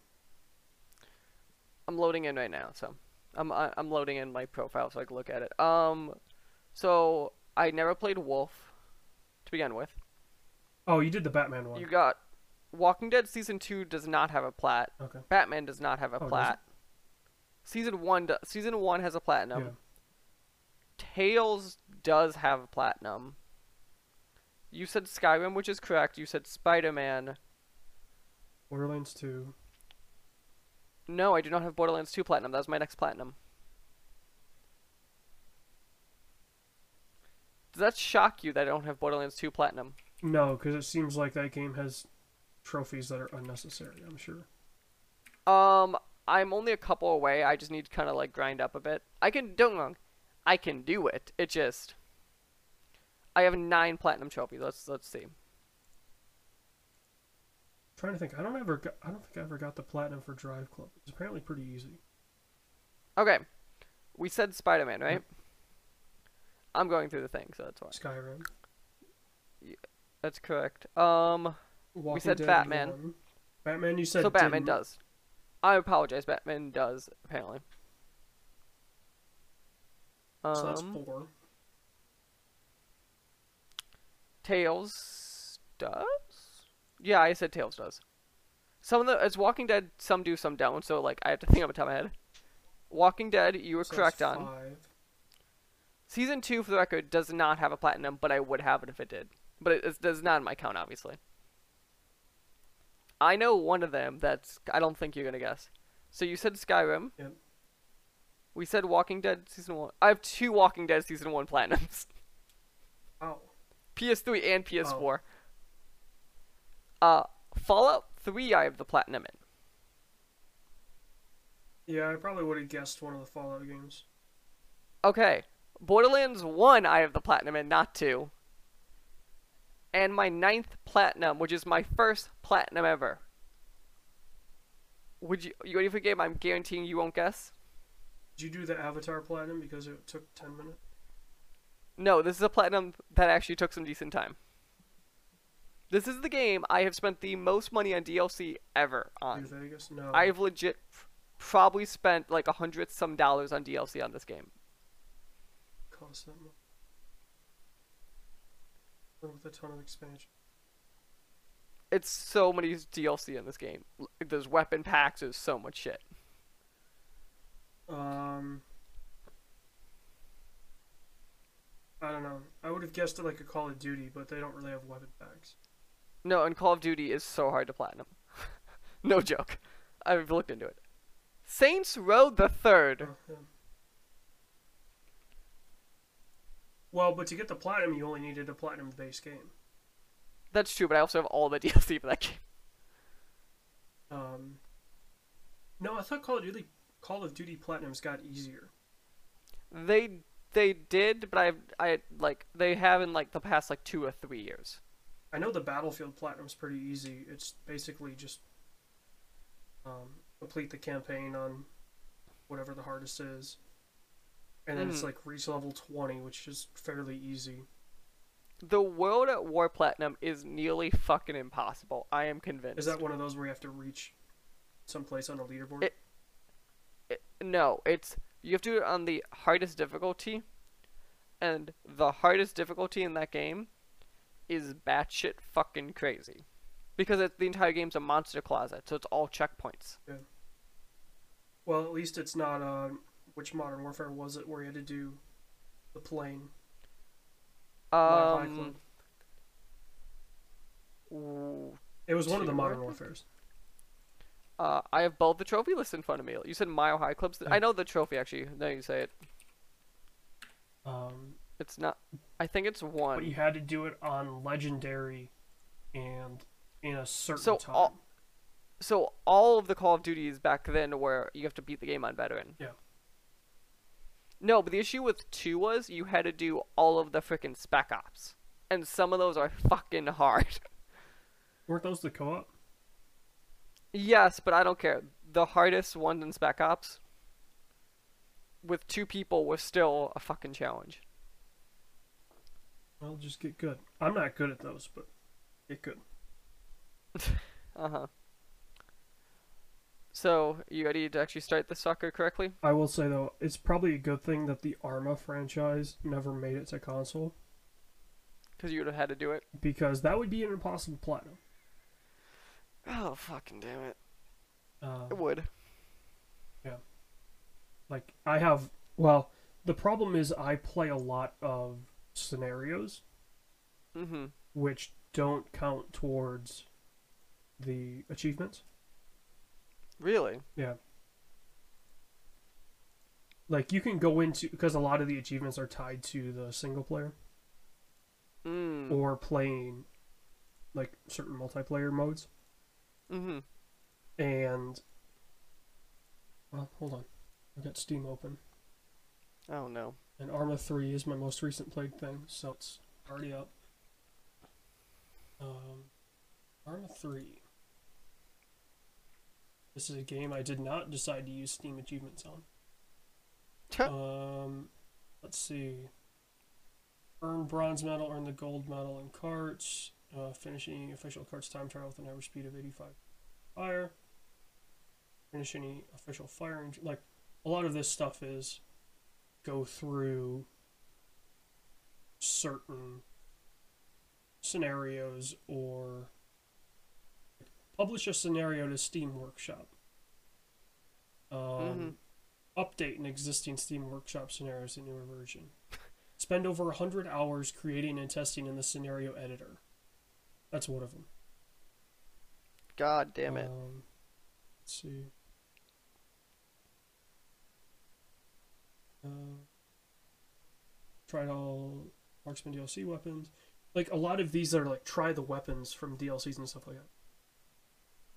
B: I'm loading in right now, so I'm I'm loading in my profile so I can look at it. Um, so I never played Wolf to begin with.
A: Oh, you did the Batman one.
B: You got Walking Dead season two does not have a plat.
A: Okay.
B: Batman does not have a
A: Oh,
B: plat. Season one, do- season one has a platinum.
A: Yeah.
B: Tales does have a platinum. You said Skyrim, which is correct. You said Spider Man.
A: Borderlands 2.
B: No, I do not have Borderlands 2 platinum. That was my next platinum. Does that shock you that I don't have Borderlands 2 platinum?
A: No, because it seems like that game has trophies that are unnecessary. I'm sure.
B: Um, I'm only a couple away. I just need to kind of like grind up a bit. I can don't wrong, I can do it. It just I have nine platinum trophies. Let's let's see.
A: trying to think. I don't ever. Got, I don't think I ever got the platinum for Drive Club. It's apparently pretty easy.
B: Okay, we said Spider Man, right? I'm going through the thing, so that's why.
A: Skyrim.
B: That's correct. Um,
A: Walking
B: said
A: Dead
B: Batman.
A: 1. Batman, you said.
B: so Batman
A: didn't.
B: does. I apologize. Batman does apparently.
A: So that's
B: Um,
A: four.
B: Tales does. Yeah, I said Tales does. Some of the it's Walking Dead. Some do, some don't. So like I have to think off the top of my head. Walking Dead, you were
A: So
B: correct on.
A: Five.
B: Season two, for the record, does not have a platinum, but I would have it if it did. But it, it does not in my count, obviously. I know one of them that's I don't think you're gonna guess. So you said Skyrim.
A: Yep.
B: We said Walking Dead season one. I have two Walking Dead season one platinums. <laughs>
A: Oh.
B: PS3 and PS4. Oh. Uh, Fallout 3 I have the platinum in.
A: Yeah, I probably would have guessed one of the Fallout games.
B: Okay. Borderlands 1 I have the platinum and not 2. And my ninth platinum, which is my first platinum ever. Would you you ready for a game I'm guaranteeing you won't guess?
A: Did you do the Avatar platinum because it took ten minutes?
B: No, this is a platinum that actually took some decent time. This is the game I have spent the most money on DLC ever
A: New
B: on.
A: Vegas? No.
B: I've legit probably spent like a hundred some dollars on DLC on this game.
A: Cost that much. With a ton of expansion.
B: It's so many DLC in this game. There's weapon packs. There's so much shit.
A: Um, I don't know. I would have guessed it like a Call of Duty, but they don't really have weapon packs.
B: No, and Call of Duty is so hard to platinum. <laughs> no joke. I've looked into it. Saints Row the Third.
A: Oh, yeah. Well, but to get the platinum, you only needed a platinum base game.
B: That's true, but I also have all the <laughs> DLC for that game.
A: Um, no, I thought Call of Duty Call of Duty Platinums got easier.
B: They they did, but I I like they have in like the past like two or three years.
A: I know the Battlefield Platinum's pretty easy. It's basically just um, complete the campaign on whatever the hardest is, and then it's
B: Mhm.
A: like reach level twenty, which is fairly easy.
B: The World at War Platinum is nearly fucking impossible. I am convinced.
A: Is that one of those where you have to reach someplace on a leaderboard?
B: It- It- no, it's you have to do it on the hardest difficulty, and the hardest difficulty in that game is batshit fucking crazy, because it, the entire game's a monster closet, so it's all checkpoints. Yeah.
A: well, at least it's not. Uh, which Modern Warfare was it where you had to do the plane?
B: Um,
A: It was one of the Modern
B: think.
A: Warfares.
B: uh, I have both the trophy list in front of me. You said Mile High Clubs. I know the trophy actually. Now you say it.
A: Um,
B: It's not. I think it's one.
A: but you had to do it on Legendary, and in a certain
B: So,
A: time.
B: all- so all of the Call of Duties back then where you have to beat the game on veteran.
A: Yeah.
B: No, but the issue with two was you had to do all of the freaking spec ops, and some of those are fucking hard. <laughs>
A: Weren't those the co-op?
B: yes, but I don't care. The hardest ones in spec ops with two people was still a fucking challenge.
A: Well, just get good. I'm not good at those, but get good. <laughs>
B: Uh huh. So you ready to actually start the soccer correctly?
A: I will say though, it's probably a good thing that the Arma franchise never made it to console
B: Because you would have had to do it.
A: because that would be an impossible platinum.
B: Oh fucking damn it!
A: Uh,
B: It would. Yeah.
A: Like I have, well, the problem is I play a lot of scenarios
B: Mm-hmm.
A: which don't count towards the achievements.
B: Really?
A: Yeah. Like you can go into because a lot of the achievements are tied to the single player
B: Mm.
A: or playing like certain multiplayer modes.
B: Mm-hmm.
A: And well, hold on. I've got Steam open.
B: Oh no.
A: And Arma 3 is my most recent played thing, so it's already up. Um, Arma 3. This is a game I did not decide to use Steam achievements on. Um, let's see. Earn bronze medal, earn the gold medal in karts. Uh, finishing official karts time trial with an average speed of 85 fire. Finish any official firing. Like, a lot of this stuff is go through certain scenarios or publish a scenario to Steam Workshop. Um,
B: Mhm.
A: Update an existing Steam Workshop scenarios in newer version. <laughs> Spend over 100 hours creating and testing in the scenario editor. That's one of them.
B: God damn it.
A: Um, let's see. Uh, tried all marksman DLC weapons. Like a lot of these are like try the weapons from DLCs and stuff like that.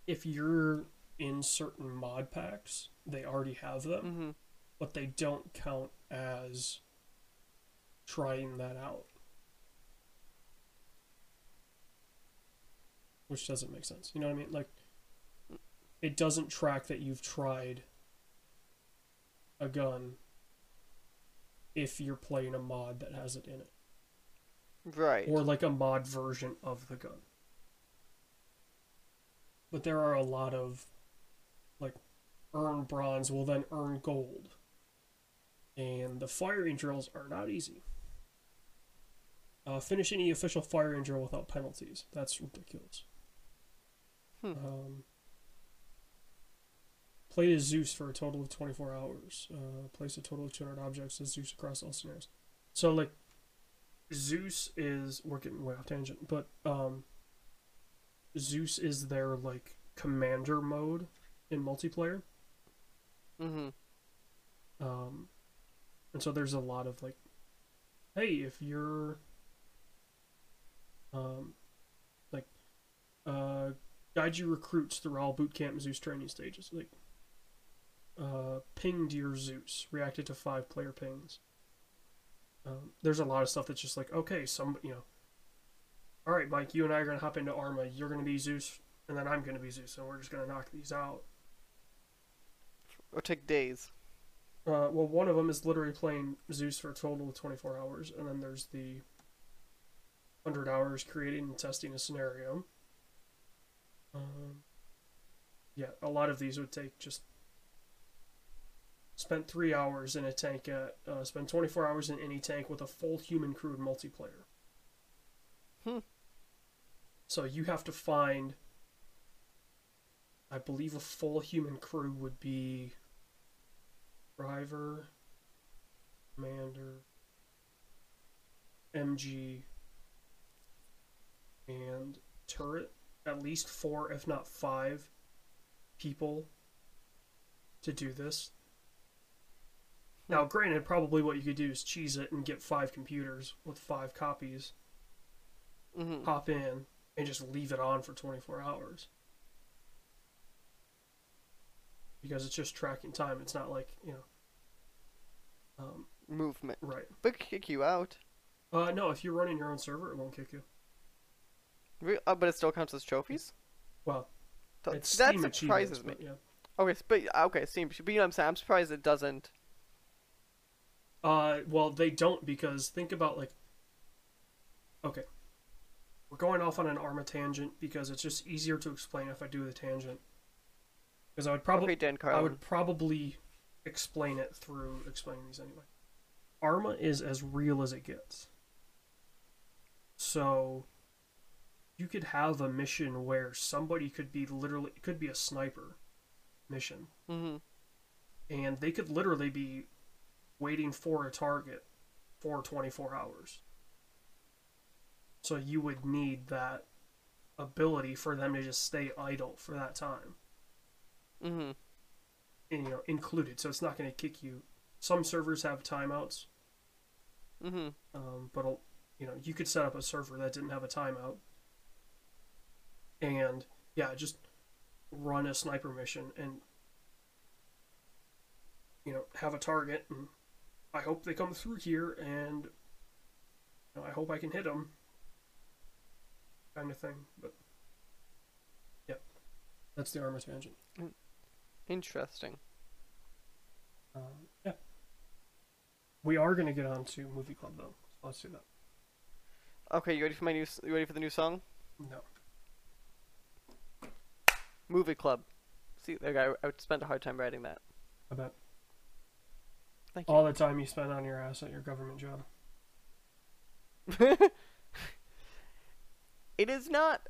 A: If you're in certain mod packs, they already have them,
B: Mm-hmm.
A: but they don't count as trying that out. Which doesn't make sense. You know what I mean? Like it doesn't track that you've tried a gun if you're playing a mod that has it in it
B: Right.
A: or like a mod version of the gun but there are a lot of like earn bronze will then earn gold and the firing drills are not easy Uh, finish any official firing drill without penalties. That's ridiculous.
B: Hmm.
A: Um, play as Zeus for a total of 24 hours. Uh, place a total of 200 objects as Zeus across all scenarios. So, like, Zeus is. We're getting way off tangent, but um, Zeus is their, like, commander mode in multiplayer.
B: Mm-hmm.
A: Um, and so there's a lot of like, hey, if you're, um, like, uh, guide your recruits through all boot camp Zeus training stages. Like, uh, pinged your Zeus, reacted to five player pings. Um, there's a lot of stuff that's just like, okay, some, you know, all right, Mike, you and I are gonna hop into Arma. You're gonna be Zeus, and then I'm gonna be Zeus, and we're just gonna knock these out.
B: Or take days.
A: Uh, well, one of them is literally playing Zeus for a total of 24 hours, and then there's the 100 hours creating and testing a scenario. Um, yeah, a lot of these would take just spent three hours in a tank at uh, spend 24 hours in any tank with a full human crew in multiplayer.
B: Hmm.
A: So you have to find. I believe a full human crew would be driver, commander, MG, and turret. At least four, if not five, people to do this. Now, granted, probably what you could do is cheese it and get five computers with five copies,
B: Mm-hmm.
A: hop in, and just leave it on for 24 hours. Because it's just tracking time. It's not like, you know. Um,
B: Movement.
A: right.
B: But kick you out.
A: Uh, no, if you're running your own server, it won't kick you.
B: Re- uh, but it still counts as trophies.
A: Well,
B: Th-
A: it's
B: that
A: Steam
B: surprises me.
A: but yeah.
B: Okay, but okay, Steam. But you know what I'm saying? I'm surprised it doesn't.
A: Uh, well, they don't because think about like. Okay. We're going off on an Arma tangent because it's just easier to explain if I do the tangent. Because I would probably
B: okay,
A: I would probably explain it through explaining these anyway. Arma is as real as it gets. So you could have a mission where somebody could be literally it could be a sniper mission
B: Mm-hmm.
A: and they could literally be waiting for a target for 24 hours. So you would need that ability for them to just stay idle for that time.
B: Mm-hmm.
A: And, you know, included. So it's not going to kick you. Some servers have timeouts,
B: Mm-hmm.
A: um, but you know, you could set up a server that didn't have a timeout. And yeah, just run a sniper mission and you know, have a target and I hope they come through here and you know, I hope I can hit them kind of thing, but yeah. That's the Arma tangent.
B: Interesting.
A: Um, yeah. We are going to get on to movie club though. So let's do that.
B: Okay, you ready for my new? You ready for the new song?
A: No.
B: Movie Club. See, there, I, I would spend a hard time writing that.
A: I bet.
B: Thank you.
A: All the time you spend on your ass at your government job. <laughs>
B: it is not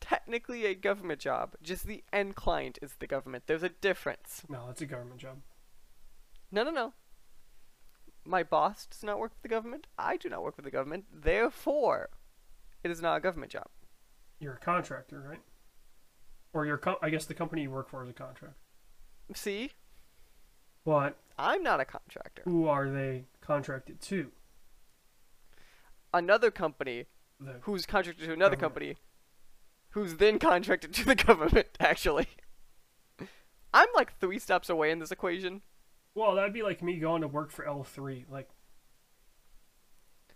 B: technically a government job. Just the end client is the government. There's a difference.
A: No, it's a government job.
B: No, no, no. My boss does not work for the government. I do not work for the government. Therefore, it is not a government job.
A: You're a contractor, right? Or your com- I guess the company you work for is a contractor.
B: See,
A: But
B: I'm not a contractor.
A: who are they contracted to?
B: Another company
A: The
B: who's contracted to another
A: Government.
B: company, who's then contracted to the <laughs> government. Actually, I'm like three steps away in this equation.
A: Well, that'd be like me going to work for L3. Like,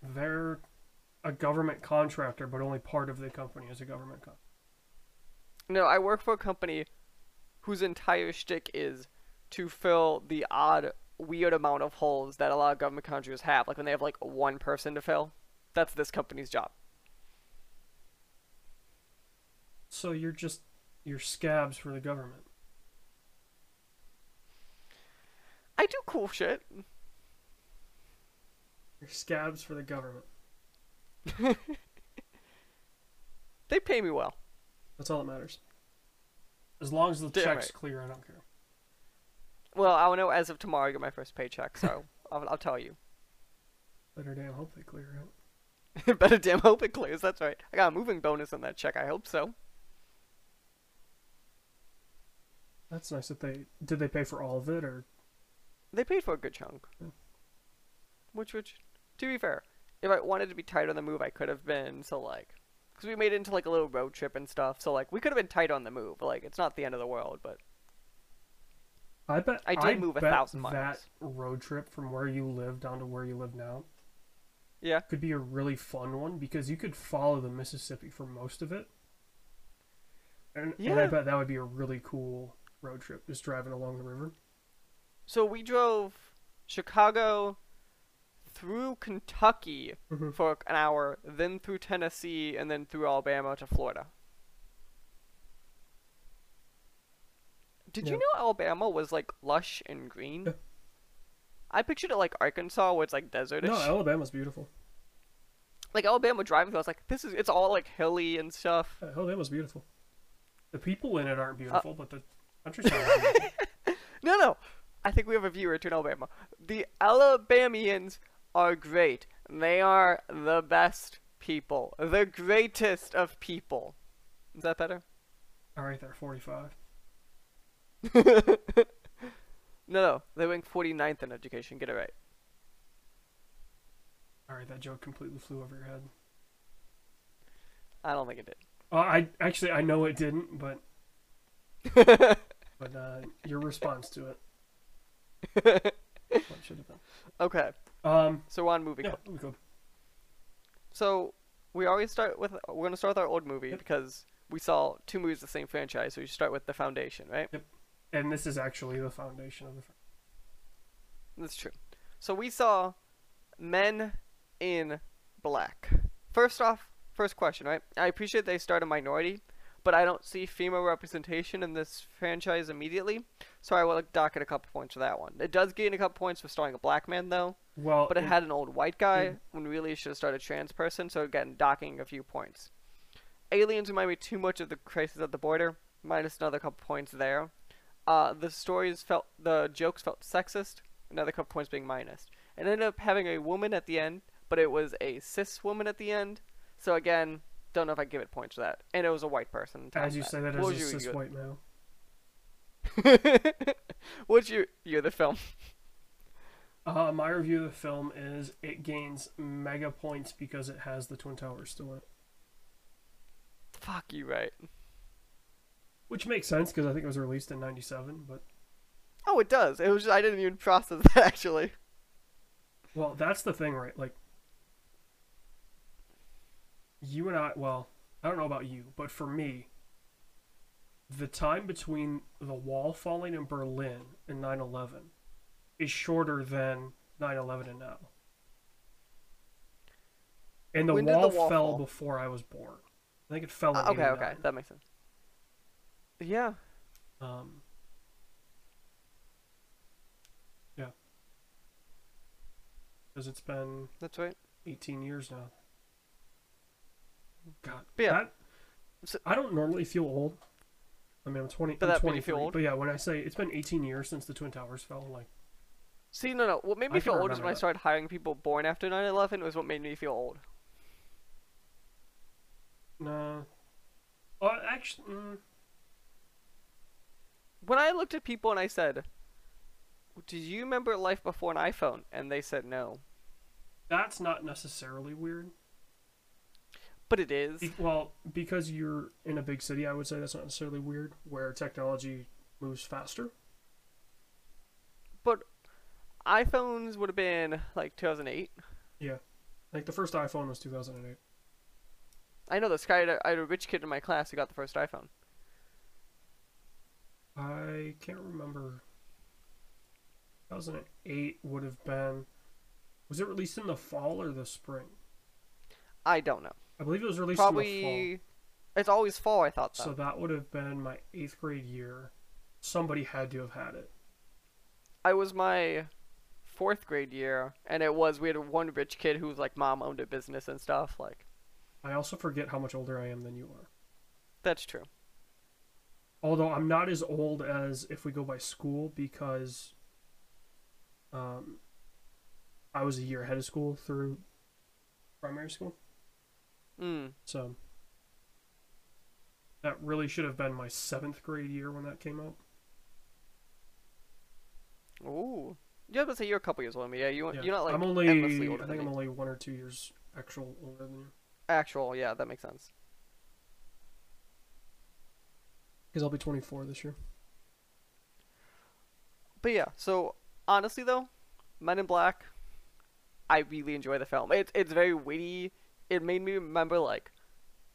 A: they're a government contractor, but only part of the company is a government contractor.
B: No, I work for a company whose entire shtick is to fill the odd, weird amount of holes that a lot of government contractors have. Like when they have like one person to fill, that's this company's job.
A: So you're just you're scabs for the government.
B: I do cool shit.
A: You're scabs for the government. <laughs>
B: They pay me well.
A: That's all that matters. As long as the
B: Damn
A: check's
B: right.
A: clear, I don't care.
B: Well, I'll know as of tomorrow I get my first paycheck, so <laughs> I'll, I'll tell you.
A: Better damn hope they clear out. <laughs>
B: Better damn hope it clears. That's right. I got a moving bonus on that check. I hope so.
A: That's nice that they did. They pay for all of it, or
B: They paid for a good chunk.
A: Yeah.
B: Which, which, to be fair, if I wanted to be tight on the move, I could have been. So like, because we made it into like a little road trip and stuff. So like, we could have been tight on the move. Like, it's not the end of the world, but
A: I bet
B: I did move a thousand
A: That road trip from where you live down to where you live now
B: yeah.
A: could be a really fun one because you could follow the Mississippi for most of it. And, and I
B: Yeah.
A: bet that would be a really cool road trip, just driving along the river.
B: So we drove Chicago through Kentucky
A: Mhm.
B: for an hour, then through Tennessee, and then through Alabama to Florida. Did you know Alabama was like lush and green?
A: Yeah.
B: I pictured it like Arkansas, where it's like desertish.
A: No, Alabama's beautiful.
B: like Alabama driving through, I was like, this is it's all like hilly and stuff.
A: Yeah, Alabama's beautiful. The people in it
B: Uh,
A: aren't beautiful, but the countryside is beautiful. <laughs>
B: No, no. I think we have a viewer to Alabama. The Alabamians are great. They are the best people. The greatest of people. Is that better?
A: All right, they're 45. <laughs>
B: No, no. They rank 49th in education. Get it right.
A: All right, that joke completely flew over your head.
B: I don't think it
A: Uh, I actually I know it didn't, but
B: did. <laughs>
A: but uh, your response to it, <laughs> what should have been.
B: okay.
A: Um,
B: So we're on movie
A: yeah, go.
B: So we always start with we're gonna start with our old movie
A: Yep.
B: because we saw two movies of the same franchise. So we start with the foundation, right? Yep.
A: And this is actually the foundation of the. fr-
B: That's true. So we saw Men in Black. First off, first question, right? I appreciate they start a minority, but I don't see female representation in this franchise immediately, so I will dock it a couple points for that one. It does gain a couple points for starring a black man, though,
A: Well,
B: but it had an old white guy
A: Mm.
B: when really it should have started a trans person, so again, docking a few points. Aliens remind me too much of the Crisis at the Border, minus another couple points there. Uh, the stories felt, the jokes felt sexist, another couple points being minus. It ended up having a woman at the end, but it was a cis woman at the end, so again, don't know if I give it points for that. And it was a white person.
A: as you say that
B: What
A: as a cis white male. <laughs>
B: What's your year of the film?
A: Uh, my review of the film is it gains mega points because it has the Twin Towers still in it,
B: Fuck you, right?
A: which makes sense because I think it was released in '97. But
B: Oh, it does. It was just, I didn't even process <laughs> that actually.
A: well, that's the thing, right? Like you and I. Well, I don't know about you, but for me, the time between the wall falling in Berlin and 9/11 is shorter than 9/11 and now. And the
B: did the
A: wall,
B: wall
A: fell
B: fall?
A: before I was born. I think it fell
B: Uh, okay, okay, that makes sense. Yeah,
A: Um, yeah. Because it's been
B: that's right.
A: 18 years now. God.
B: But yeah,
A: that- I don't normally feel old. I mean, I'm 20.
B: But
A: I'm
B: that made you feel old?
A: But yeah, when I say it's been 18 years since the Twin Towers fell, like,
B: See, no, no. What made me
A: can
B: feel old is when I started hiring people born after 9/11. Was what made me feel old.
A: no. Uh, actually, mm,
B: When I looked at people and I said, "Do you remember life before an iPhone?" and they said no,
A: that's not necessarily weird.
B: But it is.
A: Be- well, because you're in a big city, I would say that's not necessarily weird, where technology moves faster.
B: But iPhones would have been like 2008.
A: Yeah, Like, the first iPhone was 2008.
B: I know this guy. I had a- I had a rich kid in my class who got the first iPhone.
A: I can't remember. 2008 would have been. Was it released in the fall or the spring?
B: I don't know.
A: I believe it was released in the
B: Probably. It's always fall. I thought so.
A: So that would have been my eighth grade year. Somebody had to have had it.
B: I was my fourth grade year, and it was we had one rich kid who was like mom owned a business and stuff. Like
A: I also forget how much older I am than you are.
B: that's true.
A: Although I'm not as old as if we go by school because um, I was a year ahead of school through primary school.
B: Mm.
A: So that really should have been my seventh grade year when that came out.
B: Ooh. Yeah, but say you're a couple years older than me. Yeah, you
A: Yeah.
B: you're not like
A: I'm only
B: endlessly older
A: I think I'm
B: me.
A: only one or two years actual older than you
B: Actual, yeah, that makes sense.
A: because I'll be 24 this year.
B: But yeah, so honestly though, Men in Black, I really enjoy the film. It's it's very witty. It made me remember like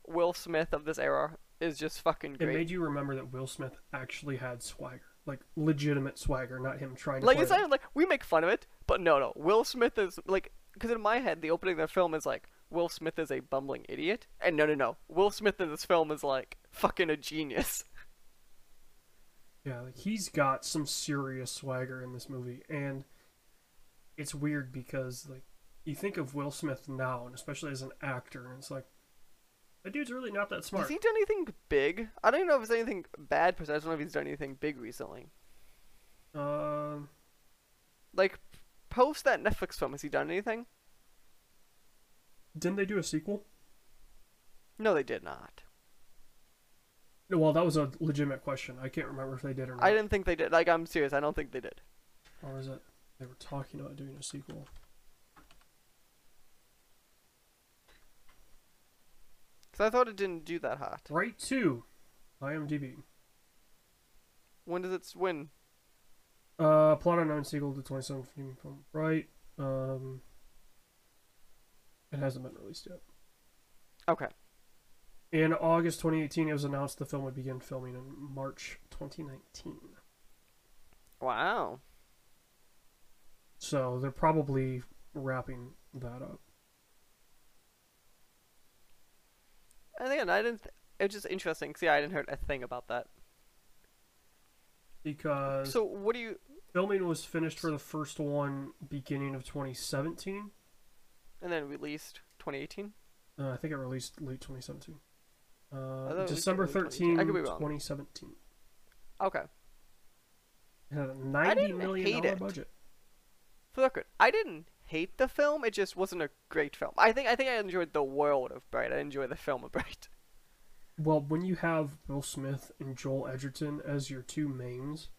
B: Will Smith of this era is just fucking great.
A: It made you remember that Will Smith actually had swagger, like legitimate swagger, not him trying to
B: like it's not like we make fun of it, but no, no. Will Smith is like because in my head the opening of the film is like Will Smith is a bumbling idiot, and no, no, no. Will Smith in this film is like fucking a genius. <laughs>
A: Yeah, like he's got some serious swagger in this movie, and it's weird because like you think of Will Smith now, and especially as an actor, and it's like that dude's really not that smart.
B: Has he done anything big? I don't even know if it's anything bad, because I don't know if he's done anything big recently.
A: Um,
B: Like post that Netflix film, has he done anything?
A: didn't they do a sequel?
B: No, they did not.
A: No, well, that was a legitimate question. I can't remember if they did or not.
B: I didn't think they did. Like I'm serious, I don't think they did.
A: Or is it they were talking about doing a sequel?
B: Cause I thought it didn't do that hot.
A: Right to IMDb.
B: When does it win?
A: Uh, plot unknown sequel to 2017 film. Right. Um, it hasn't been released yet.
B: Okay.
A: In August 2018, it was announced the film would begin filming in March 2019.
B: Wow.
A: So they're probably wrapping that up.
B: And again, I didn't. Th- it's just interesting. See, I didn't hear a thing about that.
A: Because
B: So what do you?
A: filming was finished for the first one beginning of 2017.
B: And then released 2018.
A: Uh, I think it released late 2017. Uh, December
B: early
A: 13,
B: 2018. I could be wrong.
A: 2017.
B: Okay.
A: It had a ninety
B: didn't
A: million
B: hate
A: dollar
B: it.
A: budget.
B: For the record, I didn't hate the film. It just wasn't a great film. I think I think I enjoyed the world of Bright. I enjoyed the film of Bright. <laughs>
A: Well, when you have Will Smith and Joel Edgerton as your two mains,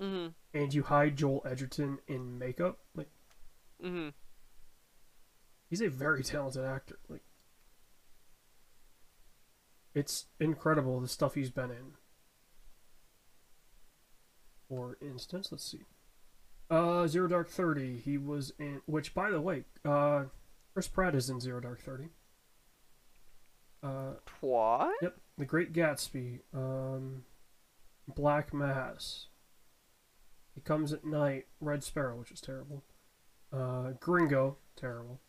B: Mm-hmm.
A: and you hide Joel Edgerton in makeup, like
B: Mm-hmm.
A: he's a very talented actor. Like it's incredible the stuff he's been in. For instance, let's see. Uh Zero Dark Thirty, he was in which by the way, uh Chris Pratt is in Zero Dark Thirty. Uh
B: What?
A: Yep, The Great Gatsby, um, Black Mass. He Comes at Night, Red Sparrow, which is terrible. Uh, Gringo, terrible.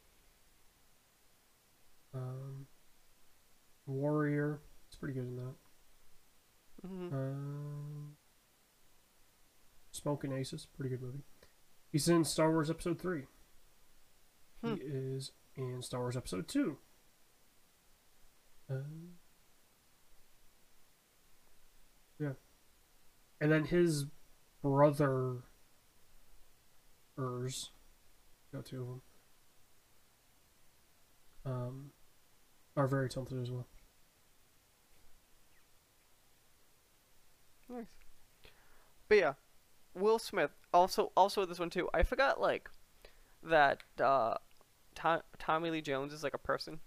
A: Um, Warrior, it's pretty good in that.
B: Mm-hmm.
A: Um, Smoking Aces, pretty good movie. He's in Star Wars Episode 3.
B: Hmm.
A: He is in Star Wars Episode 2. Um, yeah. And then his brother, ers, got two of them, um, are very talented as well.
B: Nice. But yeah, Will Smith also also this one too. I forgot like that uh, Tom, Tommy Lee Jones is like a person.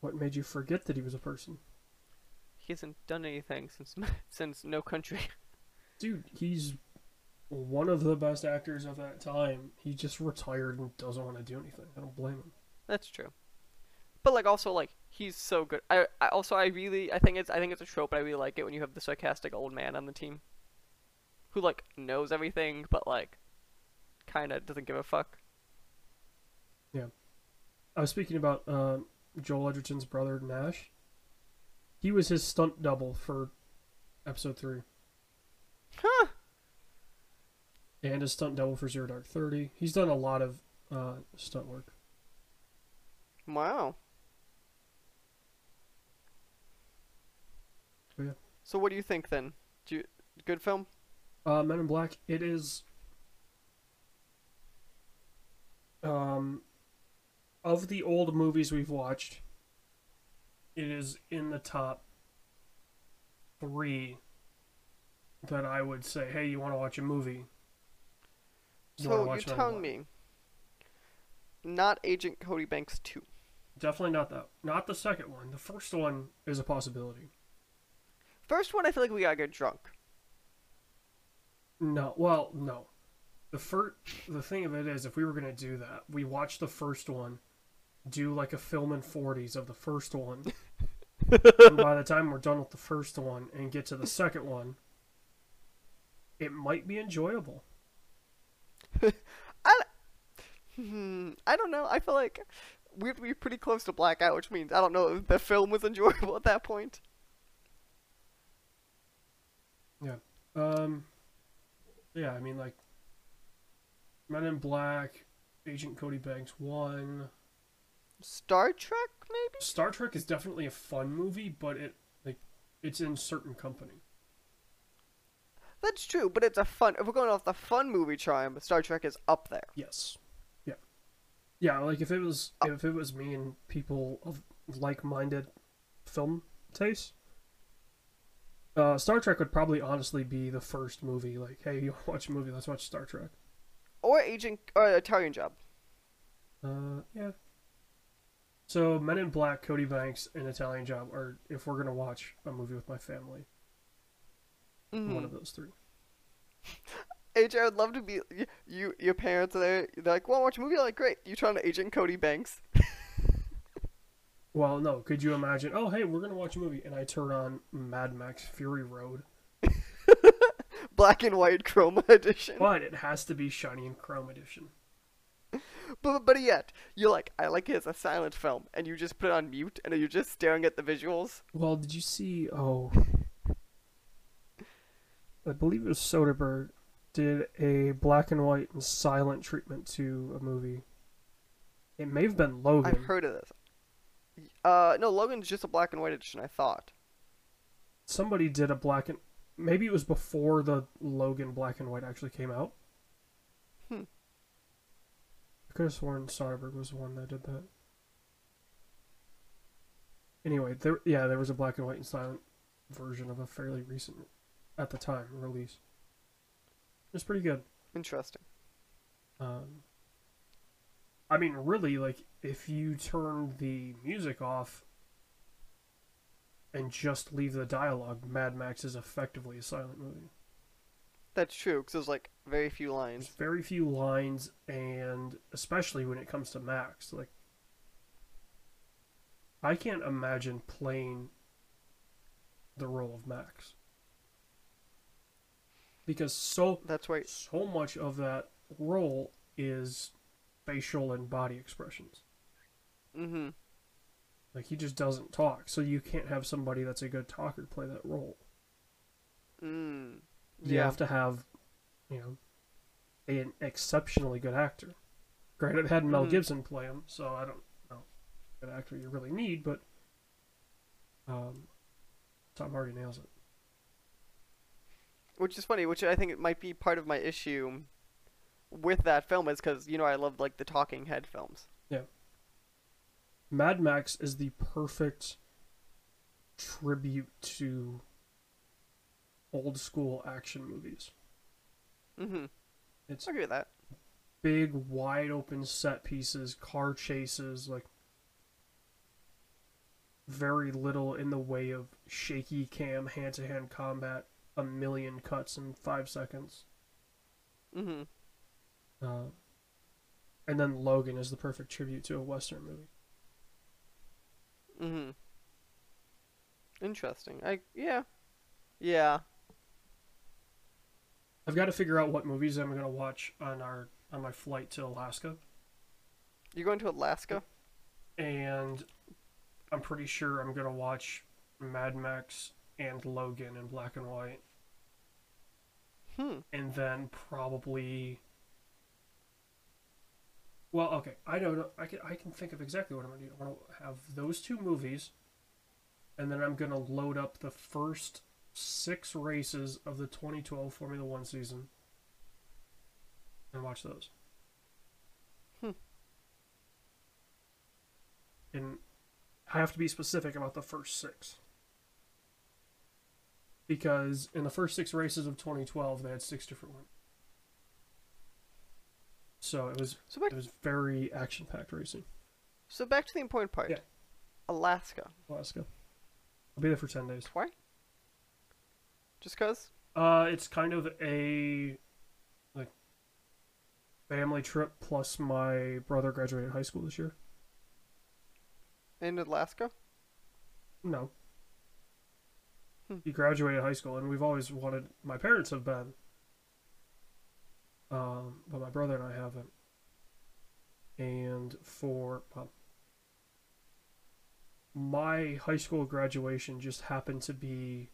A: What made you forget that he was a person?
B: He hasn't done anything since <laughs> since No Country.
A: Dude, he's one of the best actors of that time. He just retired and doesn't want to do anything. I don't blame him.
B: That's true. But like also like he's so good. I, I also I really I think it's I think it's a trope. But I really like it when you have the sarcastic old man on the team, who like knows everything but like kind of doesn't give a fuck.
A: Yeah, I was speaking about uh, Joel Edgerton's brother Nash. He was his stunt double for episode three.
B: Huh.
A: and a stunt double for Zero Dark Thirty. He's done a lot of uh, stunt work.
B: Wow.
A: Oh, yeah.
B: So what do you think then? Do you good film?
A: Uh, Men in Black. It is. Um, of the old movies we've watched, it is in the top three that I would say, hey, you want to watch a movie? You
B: so you're telling me not Agent Cody Banks 2.
A: Definitely not that. Not the second one. The first one is a possibility.
B: First one I feel like we gotta get drunk.
A: No, well, no. The first, the thing of it is, if we were gonna do that, we watch the first one, do like a film in forties of the first one, and by the time we're done with the first one and get to the second one, it might be enjoyable. <laughs>
B: Hmm, I don't know. I feel like we have to be pretty close to blackout, which means I don't know if the film was enjoyable at that point.
A: Um, yeah, I mean like Men in Black, Agent Cody Banks one.
B: Star Trek, maybe?
A: Star Trek is definitely a fun movie, but it like it's in certain company.
B: That's true, but it's a fun. If we're going off the fun movie charm, Star Trek is up there.
A: Yes. Yeah. Yeah, like if it was if it was me and people of like-minded film taste, uh, Star Trek would probably honestly be the first movie. Like, hey, <laughs> you want to watch a movie? Let's watch Star Trek.
B: Or Agent or Italian Job.
A: Uh, yeah. So, Men in Black, Cody Banks, and Italian Job are if we're gonna watch a movie with my family,
B: Mhm.
A: one of those three. <laughs>
B: AJ, I would love to be you. you your parents are there. They're like, "Want to watch a movie?" I'm like, "Great." You trying to Agent Cody Banks?
A: Well, no. Could you imagine? Oh, hey, we're gonna watch a movie, and I turn on Mad Max Fury Road, <laughs>
B: Black and white chroma edition.
A: but it has to be shiny and chrome edition.
B: But but yet, you're like, I like it as a silent film, and you just put it on mute, and you're just staring at the visuals.
A: Well, did you see? Oh, I believe it was Soderbergh did a black and white and silent treatment to a movie. It may have been Logan.
B: I've heard of this. Uh, no, Logan's just a black and white edition. I thought.
A: Somebody did a black and maybe it was before the Logan black and white actually came out.
B: Hmm.
A: I could have sworn Soderbergh was the one that did that. Anyway, there yeah, there was a black and white and silent version of a fairly recent, at the time, release. It's pretty good.
B: Interesting.
A: Um, I mean, really, like if you turn the music off and just leave the dialogue, Mad Max is effectively a silent movie.
B: That's true, because there's like very few
A: There's
B: lines.
A: very few lines, and especially when it comes to Max, like I can't imagine playing the role of Max because so
B: That's right.
A: so much of that role is facial and body expressions.
B: Mm-hmm.
A: Like he just doesn't talk, so you can't have somebody that's a good talker play that role.
B: Mm.
A: You have to have, you know, an exceptionally good actor. Granted, it had Mel
B: Mhm.
A: Gibson play him, so I don't know what actor you really need, but um, Tom Hardy nails it.
B: Which is funny, which I think it might be part of my issue with that film is because you know I love like the talking head films. Yeah.
A: Mad Max is the perfect tribute to old school action movies.
B: Mm-hmm.
A: It's
B: I agree with that.
A: big, wide open set pieces, car chases, like very little in the way of shaky cam, hand to hand combat, a million cuts in five seconds.
B: Mm-hmm.
A: Uh, and then Logan is the perfect tribute to a Western movie.
B: Mm-hmm. Interesting. I yeah. Yeah.
A: I've got to figure out what movies I'm going to watch on our on my flight to Alaska,
B: You're going to Alaska?
A: and I'm pretty sure I'm going to watch Mad Max and Logan in black and white.
B: Hmm.
A: and then probably. Well, okay, I don't know. I can I can think of exactly what I'm gonna do. I'm gonna have those two movies, and then I'm gonna load up the first six races of the 2012 Formula One season, and watch those.
B: Hmm.
A: And I have to be specific about the first six because in the first six races of 2012 they had six different ones. So it was
B: So back
A: it was very action packed racing.
B: so back to the important part.
A: Yeah.
B: Alaska.
A: Alaska. I'll be there for ten days.
B: Why? Just cause?
A: Uh, it's kind of a like family trip. Plus, my brother graduated high school this year.
B: In Alaska?
A: No.
B: Hmm.
A: He graduated high school, and we've always wanted. My parents have been, um, but my brother and I haven't. And for well, my high school graduation just happened to be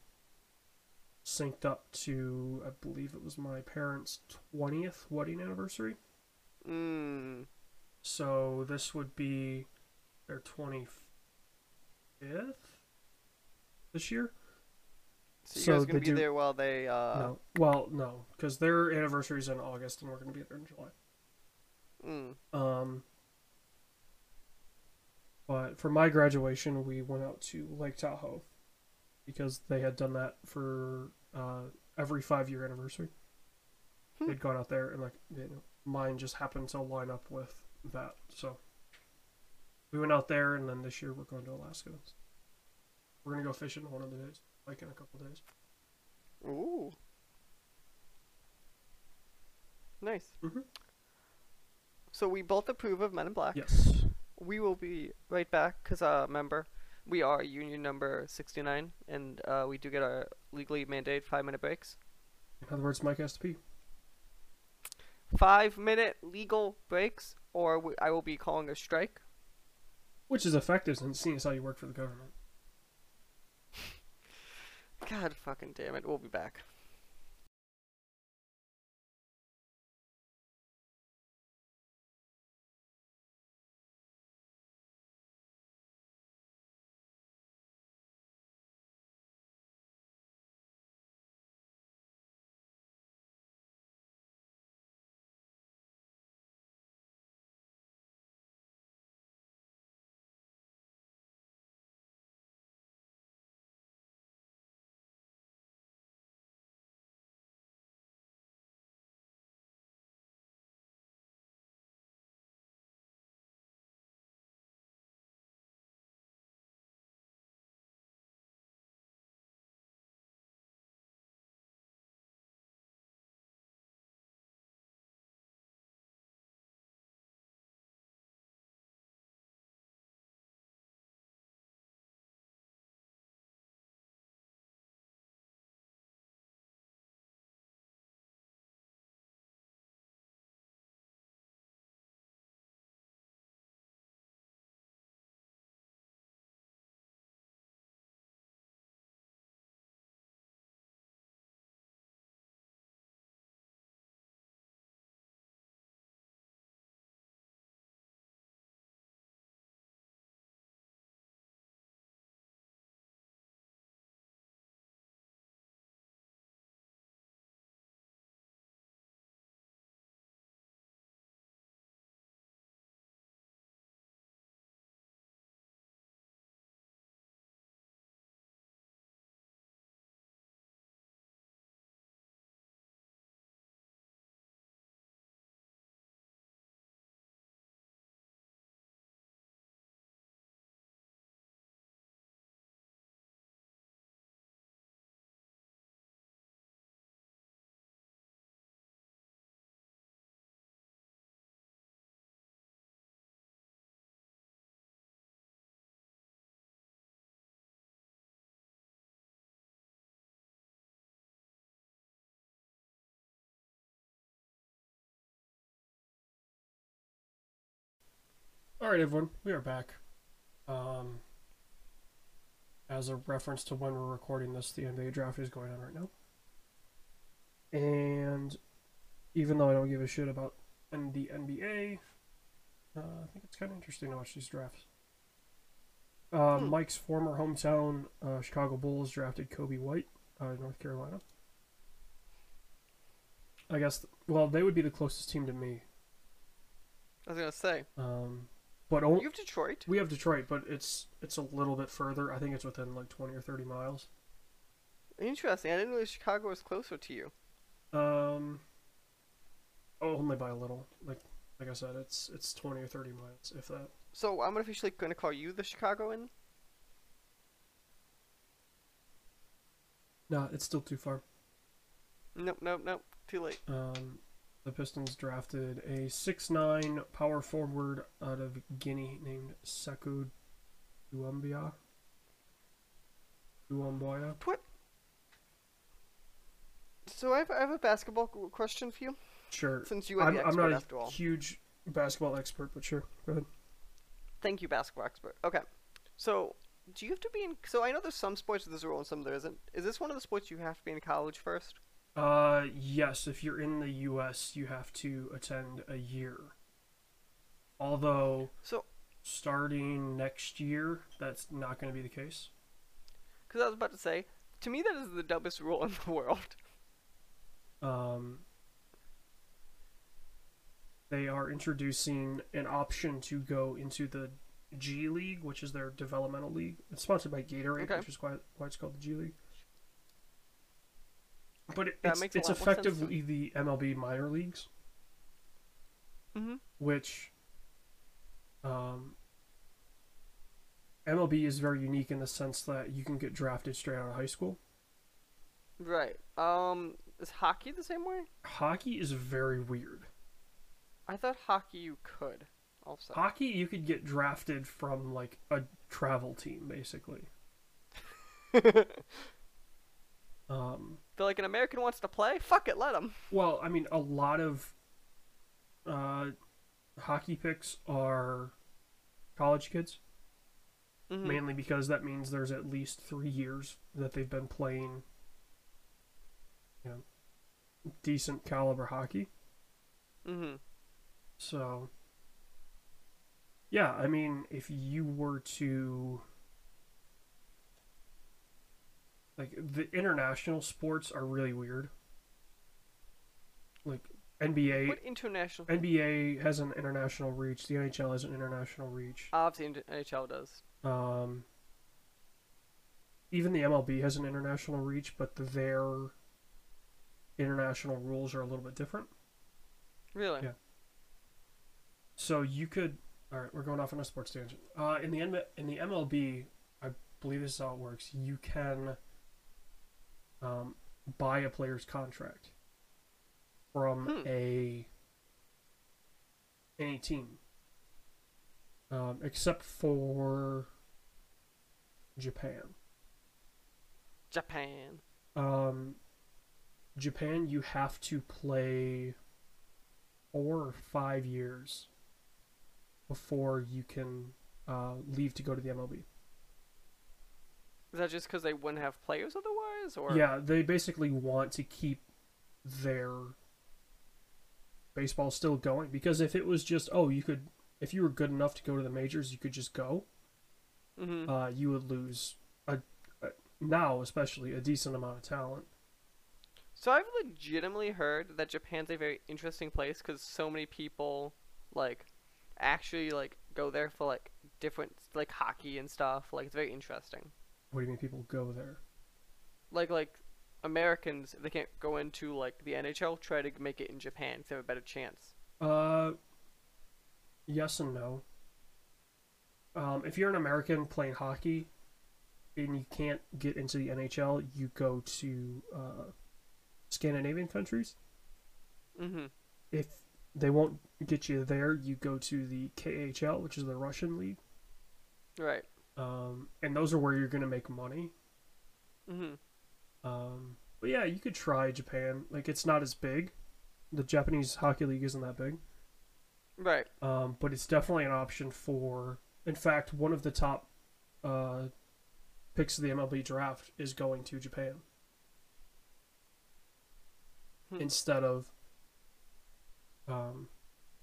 A: synced up to, I believe it was my parents' twentieth wedding anniversary.
B: Mmm.
A: So this would be their twenty fifth this year.
B: So you
A: So
B: guys gonna be
A: do-
B: there while they uh
A: no, well, no, because their anniversary is in August, and we're going to be there in July.
B: mm.
A: Um, but for my graduation, we went out to Lake Tahoe because they had done that for uh, every five year anniversary.
B: Hmm.
A: They'd gone out there, and like you know, mine just happened to line up with that. So we went out there, and then this year we're going to Alaska. We're gonna go fishing one of the days, like in a couple days.
B: Ooh. Nice.
A: Mhm.
B: So we both approve of Men in Black.
A: Yes.
B: We will be right back because, uh, remember, we are union number 69 and uh, we do get our legally mandated five minute breaks.
A: In other words, Mike has to pee.
B: Five minute legal breaks, or I will be calling a strike.
A: Which is effective since seeing as how you work for the government.
B: God fucking damn it. We'll be back.
A: All right, everyone, we are back. Um, as a reference to when we're recording this, the NBA draft is going on right now. And even though I don't give a shit about the NBA, uh, I think it's kind of interesting to watch these drafts. Uh,
B: Hmm.
A: Mike's former hometown, uh, Chicago Bulls, drafted Coby White out of North Carolina. I guess, well, they would be the closest team to me.
B: I was gonna say.
A: Um, but o-
B: You have Detroit.
A: we have Detroit, but it's it's a little bit further. I think it's within like 20 or 30 miles.
B: Interesting. I didn't know Chicago was closer to you.
A: Um, oh, only by a little. Like like I said, it's it's 20 or 30 miles, if that.
B: So I'm officially gonna call you the Chicagoan.
A: No, it's still too far.
B: Nope, nope, nope. Too late.
A: Um, the Pistons drafted a 6'9 power forward out of Guinea named Sekou Doumbouya. Doumbouya.
B: So I have, I have a basketball question for you,
A: Sure.
B: since you are
A: I'm,
B: the
A: I'm not
B: after
A: a
B: all.
A: huge basketball expert, but sure. Go ahead.
B: Thank you, basketball expert. Okay. So do you have to be in? So I know there's some sports there's a rule and some there isn't. Is this one of the sports you have to be in college first?
A: Uh, yes, if you're in the U.S., you have to attend a year. Although,
B: So,
A: starting next year, that's not going to be the case.
B: because I was about to say, to me that is the dumbest rule in <laughs> the world.
A: Um, they are introducing an option to go into the G League, which is their developmental league. It's sponsored by Gatorade,
B: Okay.
A: which is why, why it's called the G League. But it, it's, it's
B: lot more sense to
A: effectively the MLB minor leagues,
B: Mm-hmm.
A: which um, MLB is very unique in the sense that you can get drafted straight out of high school.
B: Right. Um, is hockey the same way?
A: Hockey is very weird.
B: I thought hockey you could. Also.
A: Hockey, you could get drafted from like a travel team, basically. <laughs> Um,
B: Feel like an American wants to play? Fuck it, let him.
A: well, I mean, a lot of uh, hockey picks are college kids,
B: Mm-hmm.
A: mainly because that means there's at least three years that they've been playing, you know, decent caliber hockey.
B: Mm-hmm.
A: So, yeah, I mean, if you were to. Like, the international sports are really weird. Like, NBA.
B: What international?
A: NBA has an international reach. The NHL has an international reach.
B: Obviously, NHL does.
A: Um, even the MLB has an international reach, but their international rules are a little bit different.
B: Really?
A: Yeah. So you could. All right, we're going off on a sports tangent. Uh, in the in the MLB, I believe this is how it works. You can um, buy a player's contract from
B: Hmm.
A: a any team, um, except for Japan.
B: Japan.
A: Um, Japan, you have to play four or five years before you can uh, leave to go to the MLB.
B: Is that just because they wouldn't have players otherwise, or?
A: Yeah, they basically want to keep their baseball still going because if it was just oh you could if you were good enough to go to the majors you could just go
B: Mm-hmm.
A: uh, you would lose a, a now especially a decent amount of talent
B: So I've legitimately heard that Japan's a very interesting place because so many people like actually like go there for like different like hockey and stuff. Like it's very interesting.
A: What do you mean people go there
B: Like like Americans, if they can't go into like the NHL, try to make it in Japan 'cause they have a better chance.
A: Uh, yes and no. Um, if you're an American playing hockey and you can't get into the NHL, you go to uh, Scandinavian countries.
B: Mm-hmm.
A: If they won't get you there, you go to the KHL, which is the Russian league.
B: Right.
A: Um, and those are where you're going to make money.
B: Mm-hmm.
A: Um, but yeah, you could try Japan. Like, it's not as big. The Japanese hockey league isn't that big.
B: Right.
A: um, but it's definitely an option for. In fact, one of the top uh, picks of the MLB draft is going to Japan. instead of um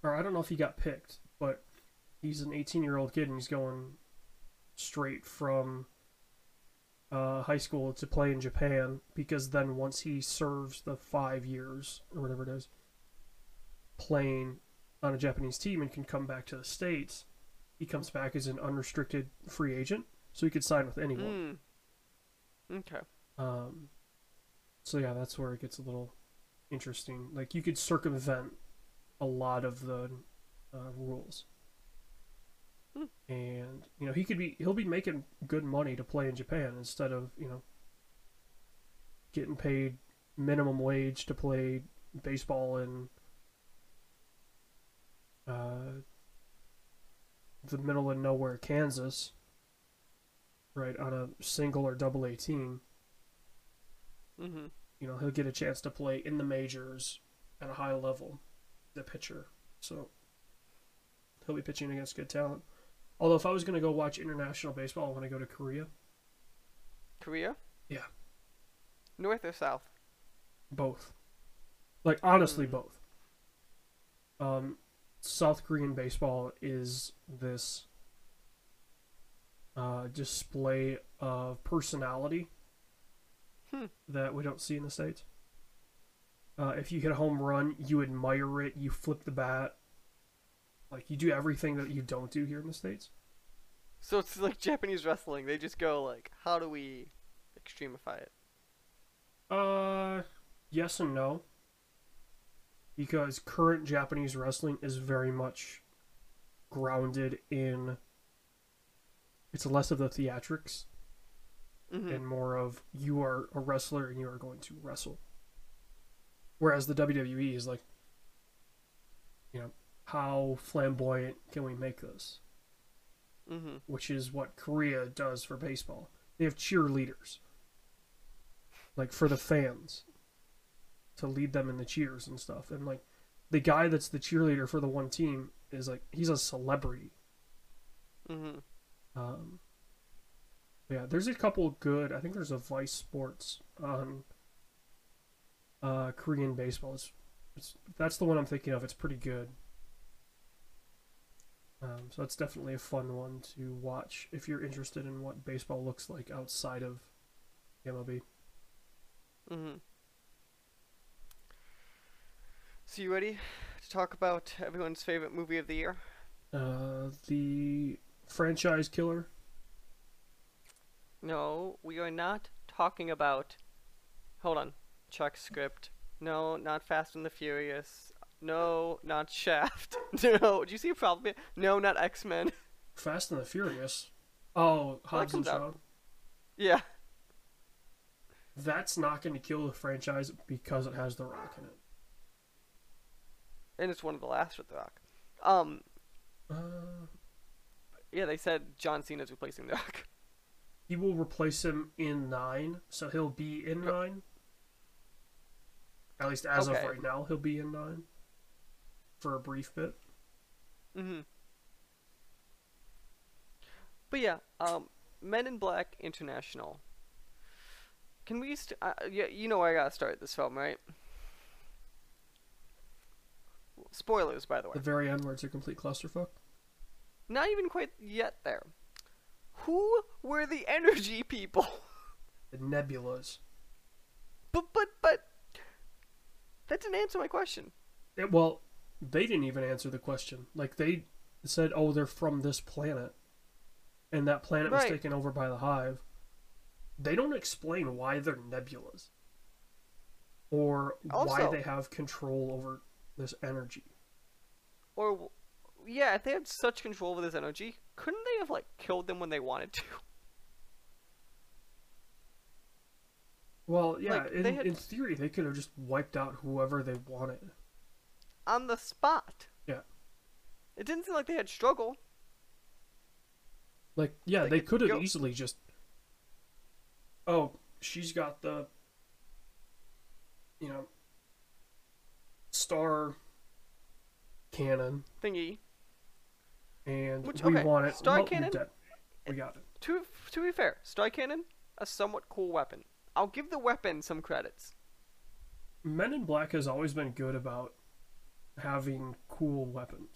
A: or I don't know if he got picked, but he's an 18 year old kid and he's going straight from uh, high school to play in Japan because then once he serves the five years or whatever it is playing on a Japanese team and can come back to the States, he comes back as an unrestricted free agent, so he could sign with anyone.
B: Mm. Okay.
A: Um, so yeah, that's where it gets a little interesting. Like you could circumvent a lot of the uh, rules,
B: Hmm.
A: and you know he could be he'll be making good money to play in Japan instead of you know getting paid minimum wage to play baseball in uh, the middle of nowhere Kansas, right on a single or double A team
B: Mm-hmm.
A: you know, he'll get a chance to play in the majors at a high level, the pitcher. So he'll be pitching against good talent. Although if I was going to go watch international baseball, I want to go to Korea.
B: Korea?
A: Yeah.
B: North or south?
A: Both. Like honestly,
B: Hmm.
A: both. Um, South Korean baseball is this uh, display of personality
B: Hmm.
A: that we don't see in the states. Uh, if you hit a home run, you admire it. You flip the bat. Like you do everything that you don't do here in the states.
B: So it's like Japanese wrestling. They just go like, how do we extremify it?
A: Uh, yes and no. Because current Japanese wrestling is very much grounded in. It's less of the theatrics
B: Mm-hmm.
A: and more of you are a wrestler and you are going to wrestle. Whereas the WWE is like, you know, how flamboyant can we make this?
B: Mm-hmm.
A: Which is what Korea does for baseball. They have cheerleaders, like for the fans, to lead them in the cheers and stuff. And like, the guy that's the cheerleader for the one team is like he's a celebrity.
B: Mm-hmm.
A: Um, yeah, there's a couple good. I think there's a Vice Sports on uh, Korean baseball. It's, it's that's the one I'm thinking of. It's pretty good. Um, so it's definitely a fun one to watch if you're interested in what baseball looks like outside of MLB.
B: Mm-hmm. So you ready to talk about everyone's favorite movie of the year?
A: Uh, the franchise killer.
B: No, we are not talking about. Hold on. Chuck script. No, not Fast and the Furious. No, not Shaft. <laughs> no, do you see a problem here? No, not X Men.
A: Fast and the Furious. Oh, Hobbs and
B: comes out.
A: Shaw.
B: yeah.
A: That's not going to kill the franchise because it has The Rock in it.
B: And it's one of the last with The Rock. Um,
A: Uh,
B: yeah, they said John Cena's replacing The Rock. <laughs>
A: he will replace him in nine, so he'll be in nine. At least as
B: Okay.
A: of right now, he'll be in nine for a brief bit.
B: Mm-hmm. But yeah, um, Men in Black International. Can we? St- uh, yeah, you know where I gotta start this film, right? Spoilers, by the way.
A: The very end, where it's a complete clusterfuck.
B: Not even quite yet there. Who were the energy people?
A: The nebulas.
B: but but but that didn't answer my question.
A: It, well, they didn't even answer the question. Like they said, "Oh, they're from this planet," and that planet was taken over by the Hive. They don't explain why they're nebulas, or why they have control over this energy.
B: Or yeah, if they had such control over this energy, couldn't they have like killed them when they wanted to? <laughs>
A: Well, yeah,
B: Like,
A: in,
B: had-
A: in theory, they could have just wiped out whoever they wanted.
B: On the spot.
A: Yeah.
B: It didn't seem like they had struggle.
A: Like, yeah,
B: They
A: they
B: could
A: have easily just. Oh, she's got the. You know. Star. Cannon,
B: Thingy.
A: and
B: Which-
A: we
B: okay,
A: want it.
B: Star Cannon-
A: We got it.
B: To to be fair, Star Cannon, a somewhat cool weapon. I'll give the weapon some credits.
A: Men in Black has always been good about having cool weapons.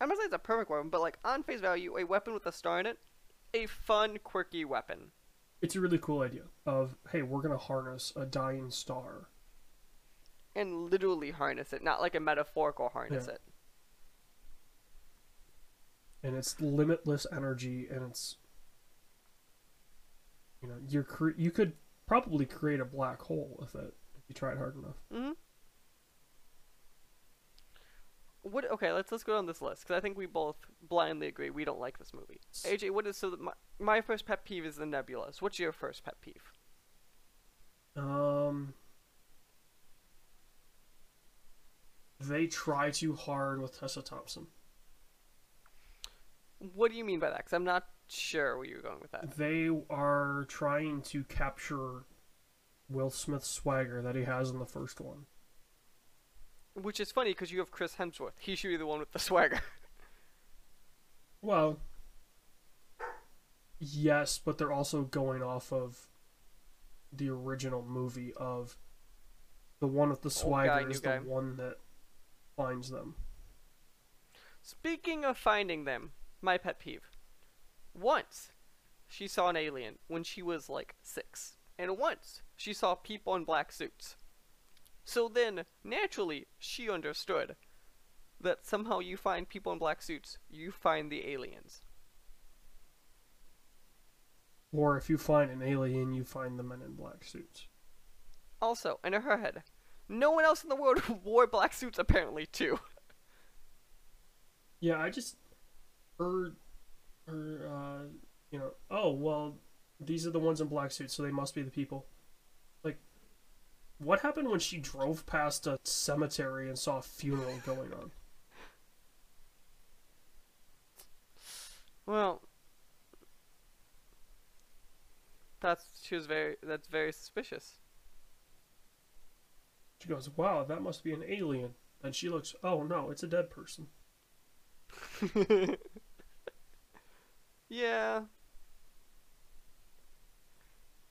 B: I'm not saying it's a perfect weapon, but like on face value, a weapon with a star in it, a fun, quirky weapon.
A: It's a really cool idea of hey, we're gonna harness a dying star.
B: And literally harness it, not like a metaphorical harness
A: Yeah.
B: it.
A: and it's limitless energy and it's you know you're cre- you could probably create a black hole with it if you tried hard enough
B: Mm-hmm. What? Okay, let's let's go down this list because I think we both blindly agree we don't like this movie. AJ, what is so? that My, my first pet peeve is the nebulas. What's your first pet peeve?
A: um they try too hard with Tessa Thompson.
B: What do you mean by that? Because I'm not sure where you're going with that.
A: They are trying to capture Will Smith's swagger that he has in the first one.
B: Which is funny because you have Chris Hemsworth. He should be the one with the <laughs> swagger.
A: Well, yes, but they're also going off of the original movie of the one with the swagger
B: guy,
A: is the
B: guy.
A: one that finds them.
B: Speaking of finding them, my pet peeve. Once, she saw an alien when she was like six, and once she saw people in black suits. So then, naturally, she understood that somehow you find people in black suits, you find the aliens.
A: Or if you find an alien, you find the men in black suits.
B: Also, in her head, no one else in the world <laughs> wore black suits apparently too.
A: Yeah, I just heard, or uh, you know, oh well, these are the ones in black suits, so they must be the people. What happened when she drove past a cemetery and saw a funeral going on?
B: Well, that's she was very that's very suspicious.
A: She goes, "Wow, that must be an alien." And she looks, "Oh no, it's a dead person." <laughs>
B: yeah.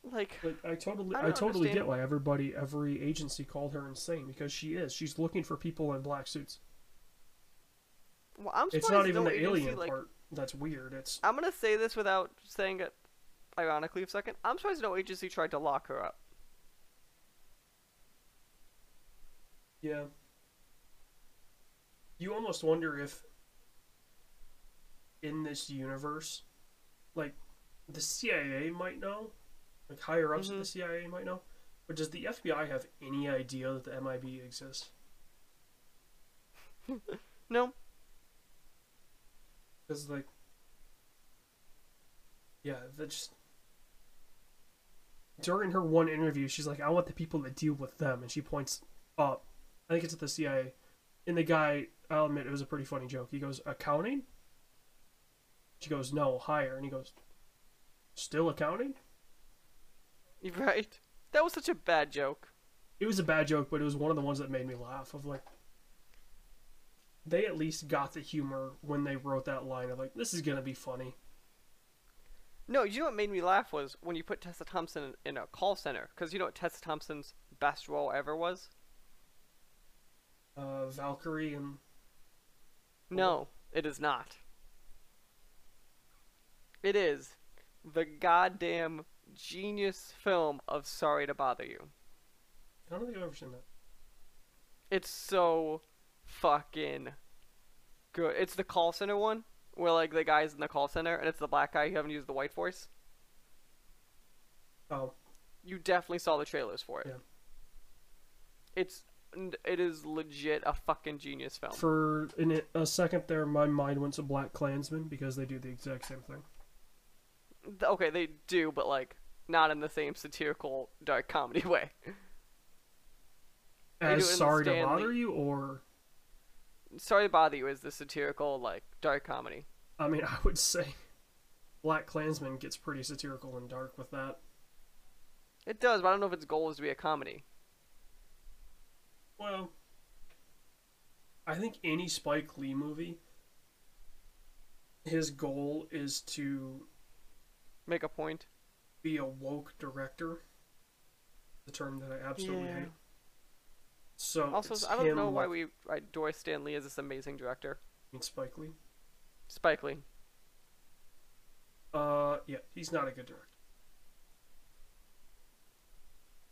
B: Like,
A: Like I totally,
B: I
A: I, totally
B: understand-
A: get why everybody, every agency called her insane because she is. She's looking for people in black suits.
B: well, I'm
A: It's not even the
B: agency,
A: alien
B: like,
A: part that's weird. It's
B: I'm gonna say this without saying it ironically for a second. I'm surprised no agency tried to lock her up.
A: yeah. You almost wonder if in this universe, like the CIA might know, like higher ups
B: Mhm.
A: of the CIA might know, but does the FBI have any idea that the MIB exists? <laughs>
B: No,
A: Because like, yeah, that just during her one interview, she's like, "I want the people that deal with them," and she points up. I think it's at the CIA, and the guy, I'll admit, it was a pretty funny joke. He goes, "Accounting." She goes, "No, higher," and he goes, "Still accounting." <laughs>
B: right. That was such a bad joke.
A: It was a bad joke, but it was one of the ones that made me laugh. Of like, they at least got the humor when they wrote that line of like, "This is gonna be funny."
B: No, you know what made me laugh was when you put Tessa Thompson in, in a call center. Because you know what Tessa Thompson's best role ever was?
A: Uh, Valkyrie and
B: No, it is not. It is the goddamn genius film of Sorry to Bother You.
A: I don't think I've ever seen that.
B: It's so fucking good. It's the call center one where like the guy's in the call center and it's the black guy who haven't used the white voice.
A: Oh,
B: You definitely saw the trailers for it.
A: Yeah.
B: It's it is legit a fucking genius film.
A: for in a second there, my mind went to Black Klansman because they do the exact same thing.
B: Okay, they do, but like not in the same satirical dark comedy way.
A: As
B: it in the
A: sorry to bother you, or
B: Sorry to bother you is the satirical like dark comedy.
A: I mean, <laughs> I would say Black Klansman gets pretty satirical and dark with that.
B: It does, but I don't know if its goal is to be a comedy.
A: Well, I think any Spike Lee movie, his goal is to
B: Make a point.
A: Be a woke director. The term that I absolutely
B: Yeah.
A: hate. So
B: Also, I don't know why we adore Stan Lee as this amazing director.
A: I mean, Spike Lee.
B: Spike Lee.
A: Uh, yeah, he's not a good director.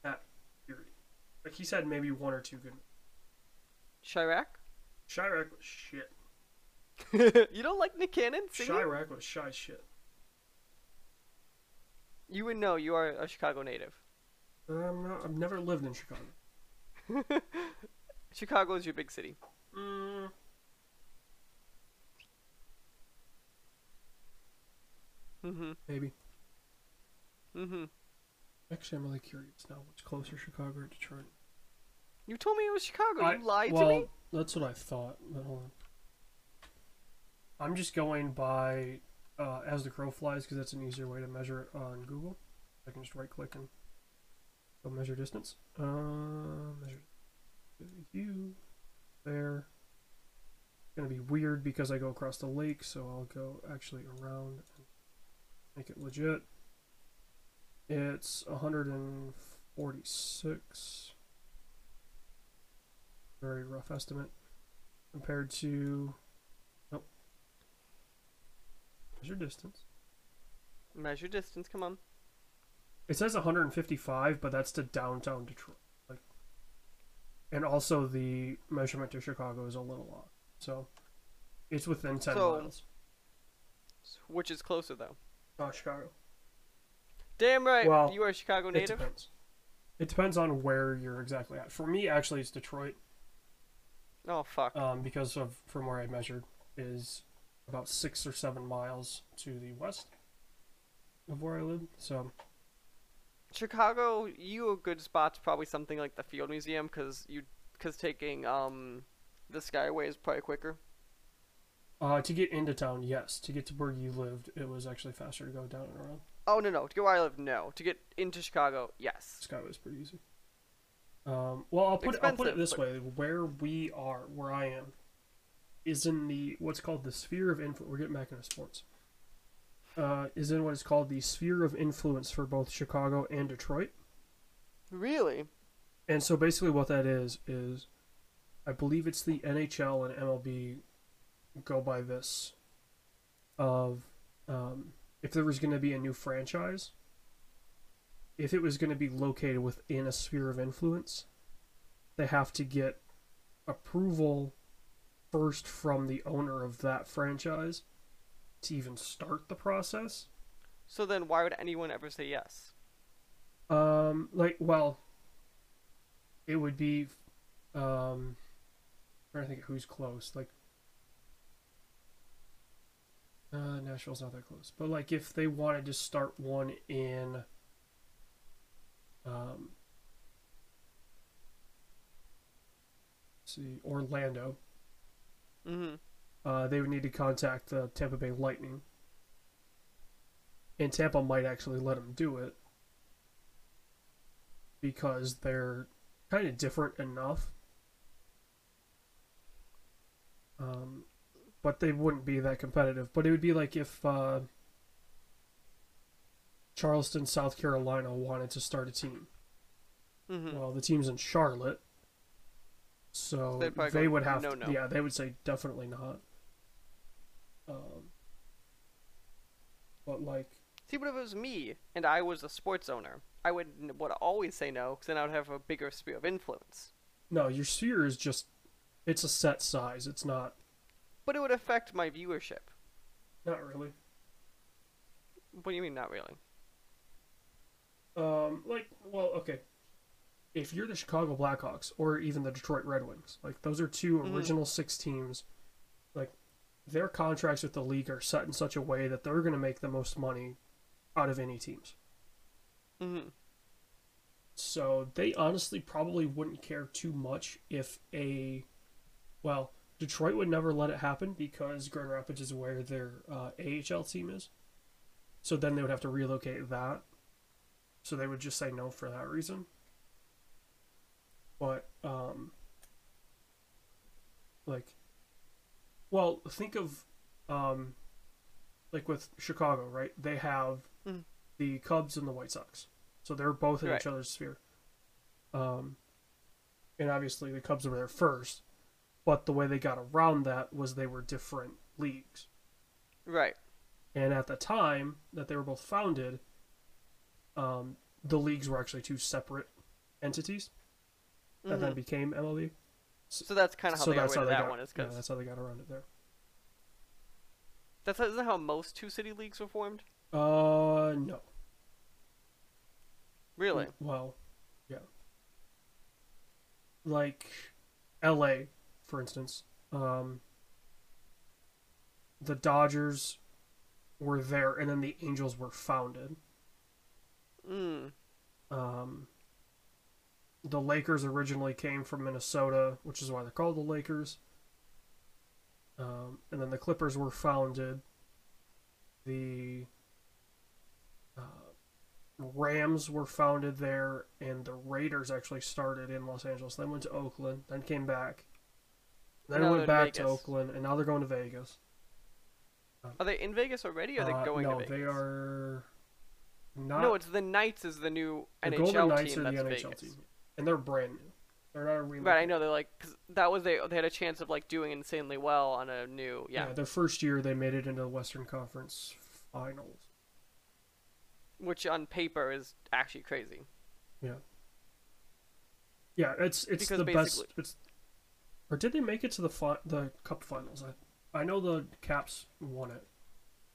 A: At period. Like he's had maybe one or two good.
B: Chi-Raq?
A: Chi-Raq was shit. <laughs>
B: you don't like Nick Cannon singing?
A: Chi-Raq was shy shit.
B: You would know. You are a Chicago native.
A: I'm not, I've never lived in Chicago. <laughs>
B: Chicago is your big city.
A: Mm,
B: Mm-hmm.
A: maybe.
B: Mm-hmm.
A: Actually, I'm really curious now. What's closer, Chicago or Detroit?
B: You told me it was Chicago.
A: I-
B: you lied
A: well,
B: to me.
A: that's what I thought. But hold on. I'm just going by uh, as the crow flies because that's an easier way to measure it on Google. I can just right click and go measure distance. Uh, measure hue there. It's Gonna be weird because I go across the lake, so I'll go actually around and make it legit. It's 146 very rough estimate compared to nope measure distance
B: Measure distance. Come on.
A: it says 155 but that's to downtown detroit like and also the measurement to chicago is a little off so it's within 10
B: So-
A: miles
B: Which is closer though?
A: uh, chicago
B: Damn right.
A: Well,
B: you are a Chicago native?
A: it depends it depends on where you're exactly at for me actually it's detroit
B: Oh fuck.
A: um, because of from where i measured is about six or seven miles to the west of where i live so
B: Chicago, you a good spot's probably something like the Field Museum, cause you, cause taking um, the Skyway is probably quicker.
A: Uh, to get into town, yes. To get to where you lived, it was actually faster to go down and around.
B: Oh no no, to get where I live, no. To get into Chicago, yes.
A: Skyway is pretty easy. Um, well, I'll put it, I'll put it this
B: but-
A: way: where we are, where I am, is in the what's called the sphere of influence. We're getting back into sports. Uh, is in what is called the sphere of influence for both Chicago and Detroit.
B: Really?
A: And so basically, what that is is, I believe it's the NHL and MLB go by this. Of, um, if there was going to be a new franchise, if it was going to be located within a sphere of influence, they have to get approval first from the owner of that franchise to even start the process.
B: So then, why would anyone ever say yes?
A: Um, like, well, it would be, um, trying to think of who's close. Like, uh, Nashville's not that close, but like, if they wanted to start one in, um, let's see, Orlando,
B: Mm-hmm.
A: uh, they would need to contact the Tampa Bay Lightning, and Tampa might actually let them do it because they're kind of different enough. Um, but they wouldn't be that competitive. But it would be like if uh, Charleston, South Carolina, wanted to start a team.
B: Mm-hmm.
A: Well, the team's in Charlotte, so
B: They'd go,
A: would have
B: "No,
A: to. Yeah, they would say definitely not. Um, but like,
B: See, but if it was me and I was a sports owner, I would would always say no, because then I would have a bigger sphere of influence.
A: no, your sphere is just. It's a set size. It's not.
B: But it would affect my viewership.
A: Not really.
B: What do you mean, not really?
A: Um, like, well, okay. If you're the Chicago Blackhawks or even the Detroit Red Wings, like those are 2
B: Mhm.
A: original six teams, like their contracts with the league are set in such a way that they're going to make the most money out of any teams.
B: Mm-hmm.
A: So they honestly probably wouldn't care too much if a, well, Detroit would never let it happen because Grand Rapids is where their uh, AHL team is. So then they would have to relocate that. So they would just say no for that reason. But um, like, well, think of um, like with Chicago, right? They have
B: Mhm.
A: the Cubs and the White Sox. So they're both in
B: Right.
A: each other's sphere. Um, and obviously the Cubs were there first. But the way they got around that was they were different leagues.
B: Right.
A: And at the time that they were both founded, um, the leagues were actually two separate entities that then
B: Mhm.
A: became MLB.
B: So that's kind of how
A: so
B: they got
A: that's
B: rid
A: how they
B: that
A: got.
B: one. Is
A: yeah, that's how they got around it there.
B: that's isn't that how most two city leagues were formed.
A: Uh, no.
B: Really?
A: Well, yeah. Like L.A., for instance. Um, the Dodgers were there, and then the Angels were founded.
B: Mm.
A: Um, the Lakers originally came from Minnesota, which is why they're called the Lakers. Um, and then the Clippers were founded. The uh, Rams were founded there, and the Raiders actually started in Los Angeles. Then went to Oakland, then came back. Then
B: Now
A: went back to Oakland, and now they're going to Vegas.
B: Are they in Vegas already? Or are they
A: Uh,
B: going
A: no,
B: to Vegas?
A: they are not.
B: no, it's the Knights is the new
A: the
B: NHL
A: Golden Knights
B: team
A: are the
B: that's
A: NHL
B: Vegas.
A: team, and they're brand new. They're not a remake.
B: Right, I know they're like cause that was they they had a chance of like doing insanely well on a new yeah,
A: their first year they made it into the Western Conference Finals.
B: which on paper is actually crazy.
A: Yeah, Yeah, it's it's
B: Because
A: the best. It's or did they make it to the fi- the Cup Finals? I I know the Caps won it.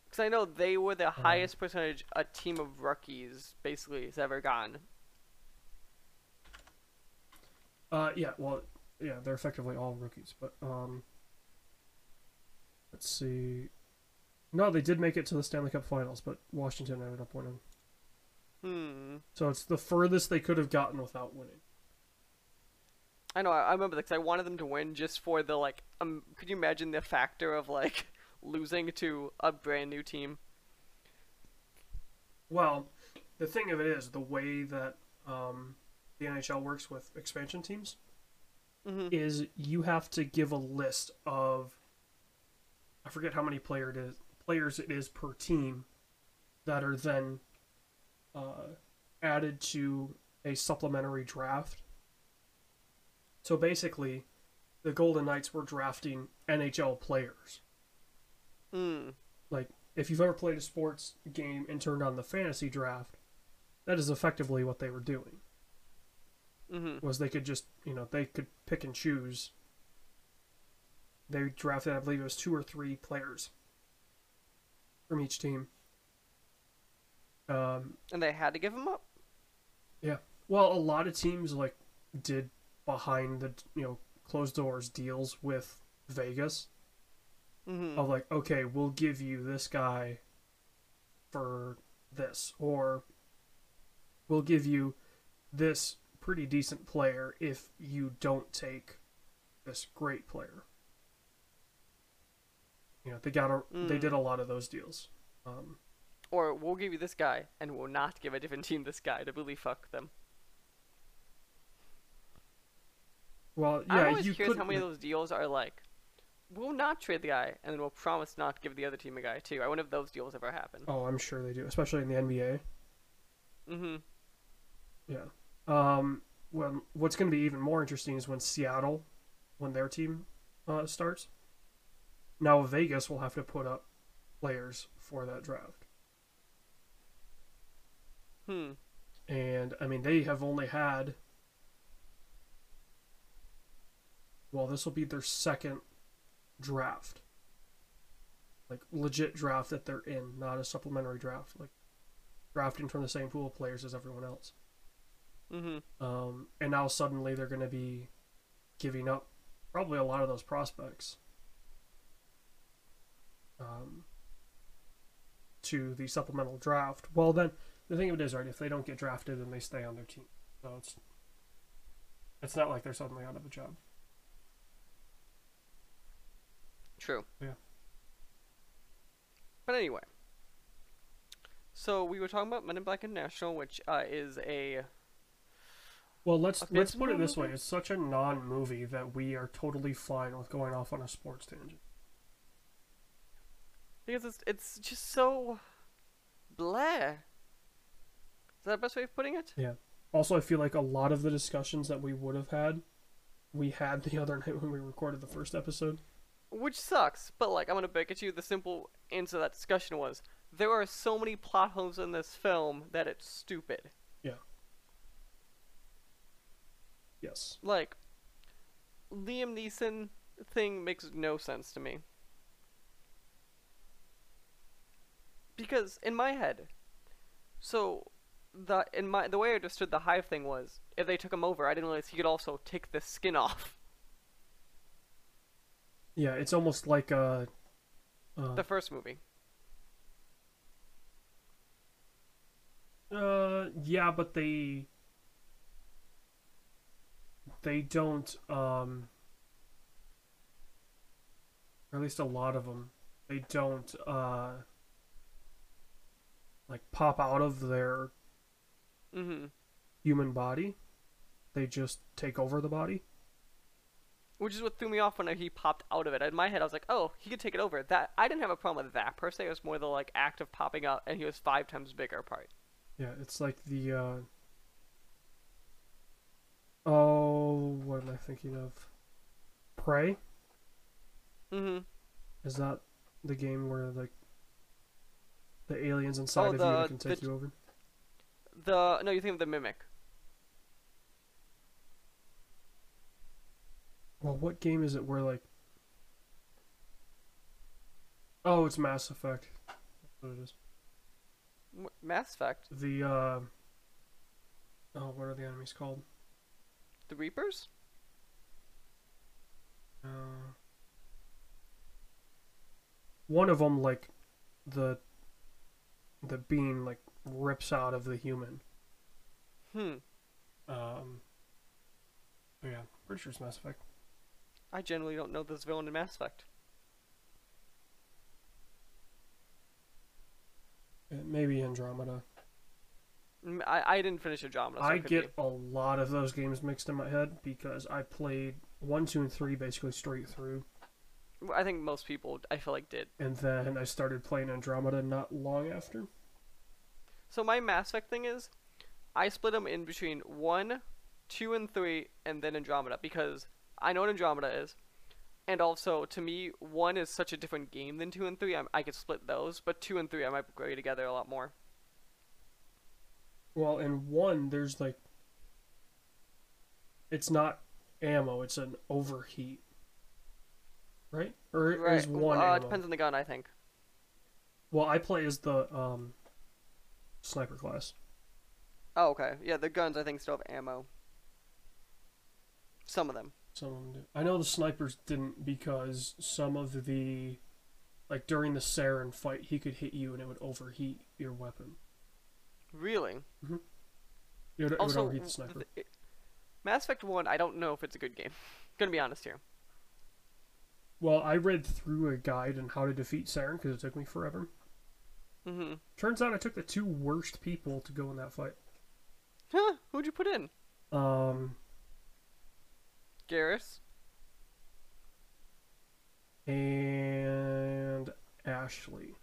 B: Because I know they were the
A: Uh-huh.
B: highest percentage a team of rookies basically has ever gotten.
A: Uh, yeah, well, yeah, they're effectively all rookies, but um, let's see. No, they did make it to the Stanley Cup Finals, but Washington ended up winning.
B: Hmm.
A: So it's the furthest they could have gotten without winning.
B: I know. I, remember because I wanted them to win just for the like. Um, could you imagine the factor of like <laughs> losing to a brand new team?
A: Well, the thing of it is the way that um, the NHL works with expansion teams
B: hmm
A: is you have to give a list of I forget how many player it is players it is per team that are then uh, added to a supplementary draft. So basically, the Golden Knights were drafting NHL players.
B: Hmm.
A: Like if you've ever played a sports game and turned on the fantasy draft, that is effectively what they were doing.
B: Hmm
A: was they could just you know they could pick and choose. They drafted, I believe it was two or three players from each team. Um,
B: And they had to give them up. Yeah.
A: Well, a lot of teams like did behind the you know closed doors deals with Vegas
B: hmm
A: of like, okay, we'll give you this guy for this, or we'll give you this pretty decent player if you don't take this great player. You know, they got a, they
B: Mm.
A: did a lot of those deals. Um,
B: Or we'll give you this guy, and we'll not give a different team this guy to really fuck them.
A: well,
B: I'm always
A: you
B: curious
A: could.
B: how many of those deals are like, we'll not trade the guy, and then we'll promise not to give the other team a guy too. I wonder if those deals ever happen.
A: Oh, I'm sure they do, especially in the NBA.
B: Mm hmm
A: Yeah. Um, when what's going to be even more interesting is when Seattle, when their team uh, starts. Now Vegas will have to put up players for that draft,
B: Hmm.
A: and I mean they have only had. Well, this will be their second draft. Like legit draft that they're in, not a supplementary draft. Like drafting from the same pool of players as everyone else.
B: Hmm
A: Um, and now suddenly they're going to be giving up probably a lot of those prospects um, to the supplemental draft. Well, then the thing of it is, right? If they don't get drafted, then they stay on their team. So it's it's not like they're suddenly out of a job.
B: True.
A: Yeah.
B: But anyway. So we were talking about Men in Black International, which uh, is a
A: Well, let's let's put it this way: it's such a non-movie that we are totally fine with going off on a sports tangent.
B: because it's it's just so blah. Is that the best way of putting it? Yeah.
A: Also, I feel like a lot of the discussions that we would have had we had the <laughs> other night when we recorded the first episode.
B: Which sucks, but like I'm gonna bet at you the simple answer to that discussion was there are so many plot holes in this film that it's stupid.
A: Yes.
B: Like Liam Neeson thing makes no sense to me. Because in my head, so the in my the way I understood the hive thing was if they took him over, I didn't realize he could also take the skin off.
A: Yeah, it's almost like uh, uh,
B: The first movie.
A: uh yeah, but they they don't um or at least a lot of them they don't uh like pop out of their
B: Mm-hmm.
A: human body. They just take over the body.
B: Which is what threw me off when he popped out of it. In my head, I was like, "Oh, he could take it over." That I didn't have a problem with that per se. It was more the like act of popping out, and he was five times bigger part.
A: Yeah, it's like the uh Oh, what am I thinking of? Prey?
B: Mm-hmm.
A: Is that the game where like the aliens inside
B: Oh,
A: of you can take
B: the-
A: you over?
B: The no, you think of the mimic.
A: Well, what game is it where like Oh, it's Mass Effect. That's what it is.
B: Mass Effect.
A: The uh Oh, what are the enemies called?
B: The Reapers.
A: Uh One of them like the the being like rips out of the human.
B: Hmm.
A: Um yeah, pretty sure it's Mass Effect.
B: I generally don't know this villain in Mass Effect.
A: Maybe Andromeda.
B: I, I didn't finish Andromeda. So
A: I get a lot of those games mixed in my head because I played one, two, and three basically straight through,
B: I think most people, I feel like, did.
A: and then I started playing Andromeda not long after.
B: So my Mass Effect thing is, I split them in between one, two, and three, and then Andromeda because I know what Andromeda is, and also to me, one is such a different game than two and three. I, I could split those, but two and three I might go together a lot more.
A: Well, in one, there's like, it's not ammo; it's an overheat, right? Or
B: Right?
A: is one
B: uh,
A: ammo?
B: depends on the gun, I think.
A: Well, I play as the um, sniper class.
B: Oh, okay. Yeah, the guns I think still have ammo. Some of them.
A: Some of them do. I know the snipers didn't because some of the, like during the Saren fight, he could hit you and it would overheat your weapon.
B: Really?
A: It would, it would
B: also,
A: sniper.
B: th- it- Mass Effect 1, I don't know if it's a good game. <laughs> Gonna be honest here.
A: Well, I read through a guide on how to defeat Saren because it took me forever.
B: Mm-hmm.
A: Turns out I took the two worst people to go in that fight.
B: Huh? Who'd you put in?
A: Um,
B: Garrus?
A: and Ashley.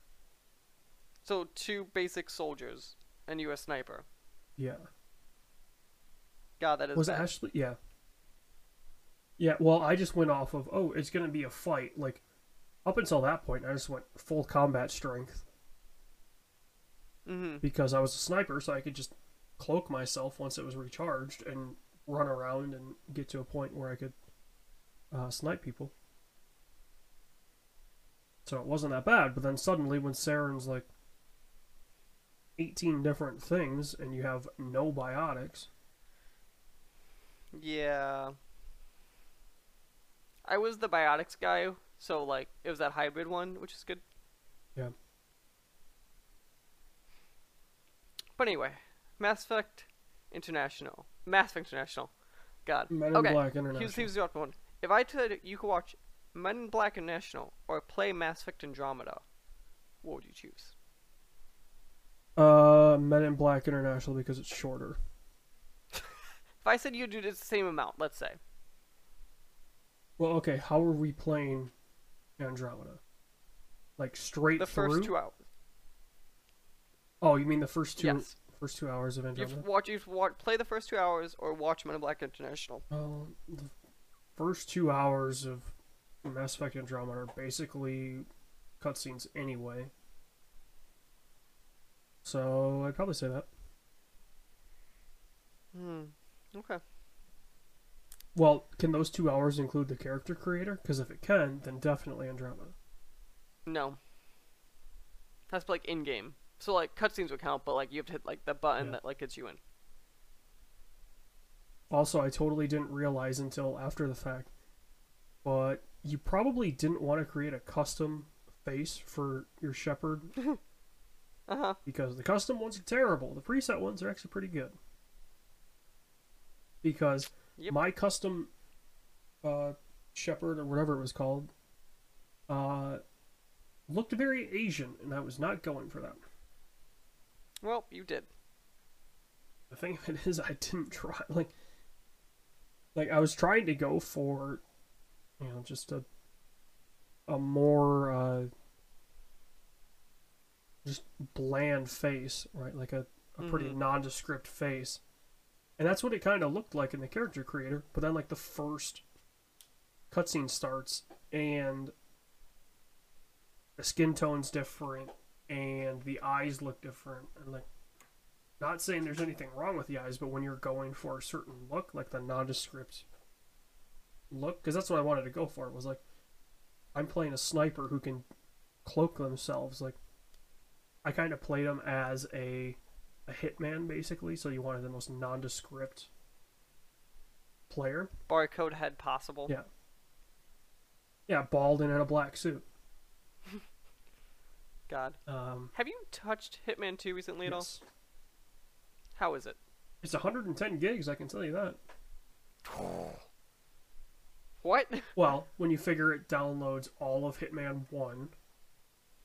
B: So, two basic soldiers and you a sniper.
A: Yeah.
B: God, that is
A: Was it
B: bad.
A: Ashley? Yeah. Yeah, well, I just went off of, oh, it's going to be a fight. Like, up until that point, I just went full combat strength
B: Mm-hmm.
A: because I was a sniper, so I could just cloak myself once it was recharged and run around and get to a point where I could uh, snipe people. So it wasn't that bad, but then suddenly when Saren's like 18 different things and you have no biotics,
B: Yeah. I was the biotics guy, so, like, it was that hybrid one, which is good.
A: Yeah.
B: But anyway, Mass Effect International. Mass Effect International. God.
A: Men in
B: okay.
A: Black
B: Here's,
A: International.
B: here's the other one. If I said you could watch Men in Black International or play Mass Effect Andromeda, what would you choose?
A: Uh, Men in Black International because it's shorter.
B: If I said you do the same amount, let's say.
A: Well, okay, how are we playing Andromeda? Like straight through
B: The
A: through?
B: first two hours.
A: Oh, you mean the first two
B: Yes.
A: first two hours of
B: You
A: Andromeda?
B: have watch, you watch, play the first two hours or watch Men in Black International.
A: Well, the, first two hours of Mass Effect Andromeda are basically cutscenes anyway. So I'd probably say that.
B: Hmm. Okay.
A: Well, can those two hours include the character creator? Because if it can, then definitely Andromeda.
B: No. That's like in game. So like cutscenes would count, but like you have to hit like the button
A: Yeah.
B: that like gets you in.
A: Also, I totally didn't realize until after the fact, but you probably didn't want to create a custom face for your Shepard <laughs>
B: Uh huh.
A: because the custom ones are terrible. The preset ones are actually pretty good. Because
B: Yep.
A: my custom uh, Shepard or whatever it was called uh, looked very Asian, and I was not going for that.
B: Well, you did.
A: The thing of it is, I didn't try like like I was trying to go for you know just a a more uh, just bland face, right? Like a, a pretty
B: Mhm.
A: nondescript face, and that's what it kind of looked like in the character creator. But then, like the first cutscene starts, and the skin tone's different, and the eyes look different, and like not saying there's anything wrong with the eyes, but when you're going for a certain look, like the nondescript look, because that's what I wanted to go for, was like, I'm playing a sniper who can cloak themselves. Like, I kind of played them as a a hitman, basically, so you wanted the most nondescript player.
B: Barcode head possible.
A: Yeah. Yeah, bald and in a black suit. <laughs>
B: God.
A: Um,
B: Have you touched Hitman 2 recently at all? How is it?
A: It's 110 gigs, I can tell you that.
B: What? <laughs>
A: Well, when you figure it downloads all of Hitman 1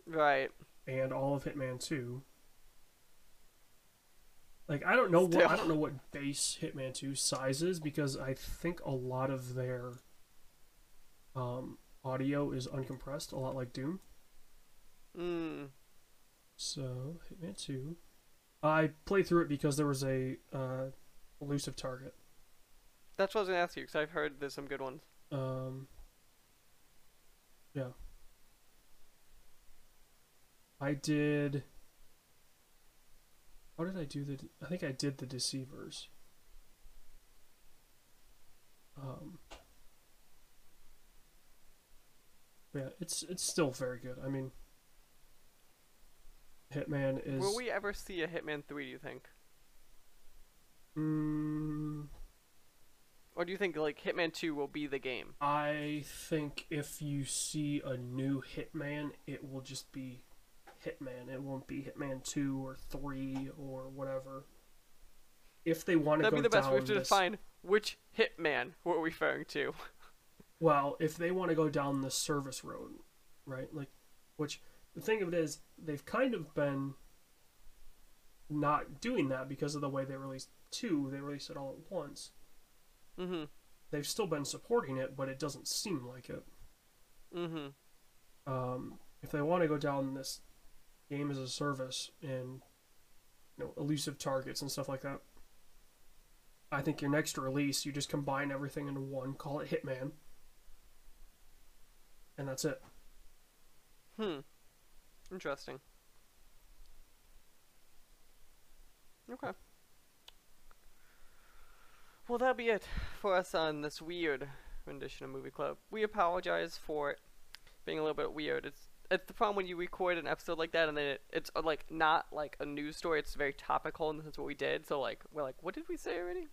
B: right.
A: and all of Hitman 2. Like I don't know what I don't know what base Hitman 2 size is because I think a lot of their um, audio is uncompressed, a lot like Doom.
B: Mm.
A: So Hitman 2, I played through it because there was a uh, elusive target.
B: That's what I was gonna ask you because I've heard there's some good ones.
A: Um, yeah. I did. How did I do the? I think I did the deceivers. Um. Yeah, it's it's still very good. I mean, Hitman is.
B: Will we ever see a Hitman 3? Do you think?
A: Mm,
B: Or do you think like Hitman 2 will be the game?
A: I think if you see a new Hitman, it will just be Hitman. It won't be Hitman 2 or 3 or whatever. If they want to
B: That'd be the best. We have to
A: this,
B: define which Hitman we're referring to.
A: well, if they want to go down the service road, right? Like, which the thing of it is, they've kind of been not doing that because of the way they released 2. They released it all at once.
B: Mm-hmm.
A: They've still been supporting it, but it doesn't seem like it.
B: Mm-hmm.
A: um, if they want to go down this game as a service and you know elusive targets and stuff like that, I think your next release you just combine everything into one, call it Hitman, and that's it.
B: Hmm. Interesting. Okay. Well, that'll be it for us on this weird rendition of Movie Club. We apologize for it being a little bit weird. It's it's the problem when you record an episode like that and then it, it's uh, like not like a news story. It's very topical and that's what we did. So like we're like, what did we say already?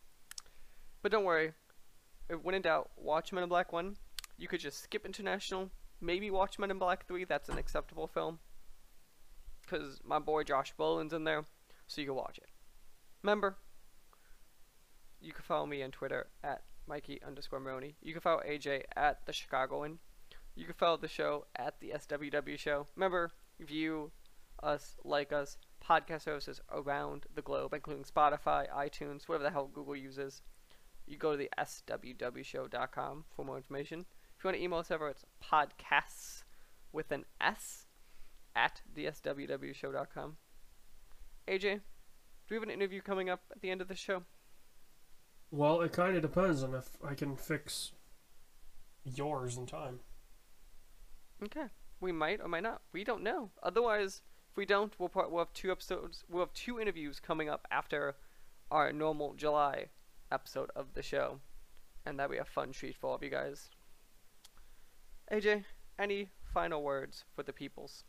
B: But don't worry. If when in doubt, watch Men in Black One. You could just skip International. Maybe watch Men in Black Three. That's an acceptable film. Cause my boy Josh Brolin's in there, so you can watch it. Remember, you can follow me on Twitter at Mikey underscore Morrone. You can follow AJ at the Chicagoan. You can follow the show at the SWW Show. Remember, view us, like us, podcast services around the globe, including Spotify, iTunes, whatever the hell Google uses. You go to the swwshow.com for more information. If you want to email us ever, it's podcasts with an S at dswwshow.com. AJ, do we have an interview coming up at the end of the show?
A: Well, it kind of depends on if I can fix yours in time.
B: Okay. We might or might not. We don't know. Otherwise, if we don't, we'll pro- we'll have two episodes. We'll have two interviews coming up after our normal July episode of the show, and that'll be a fun treat for all of you guys. AJ, any final words for the peoples?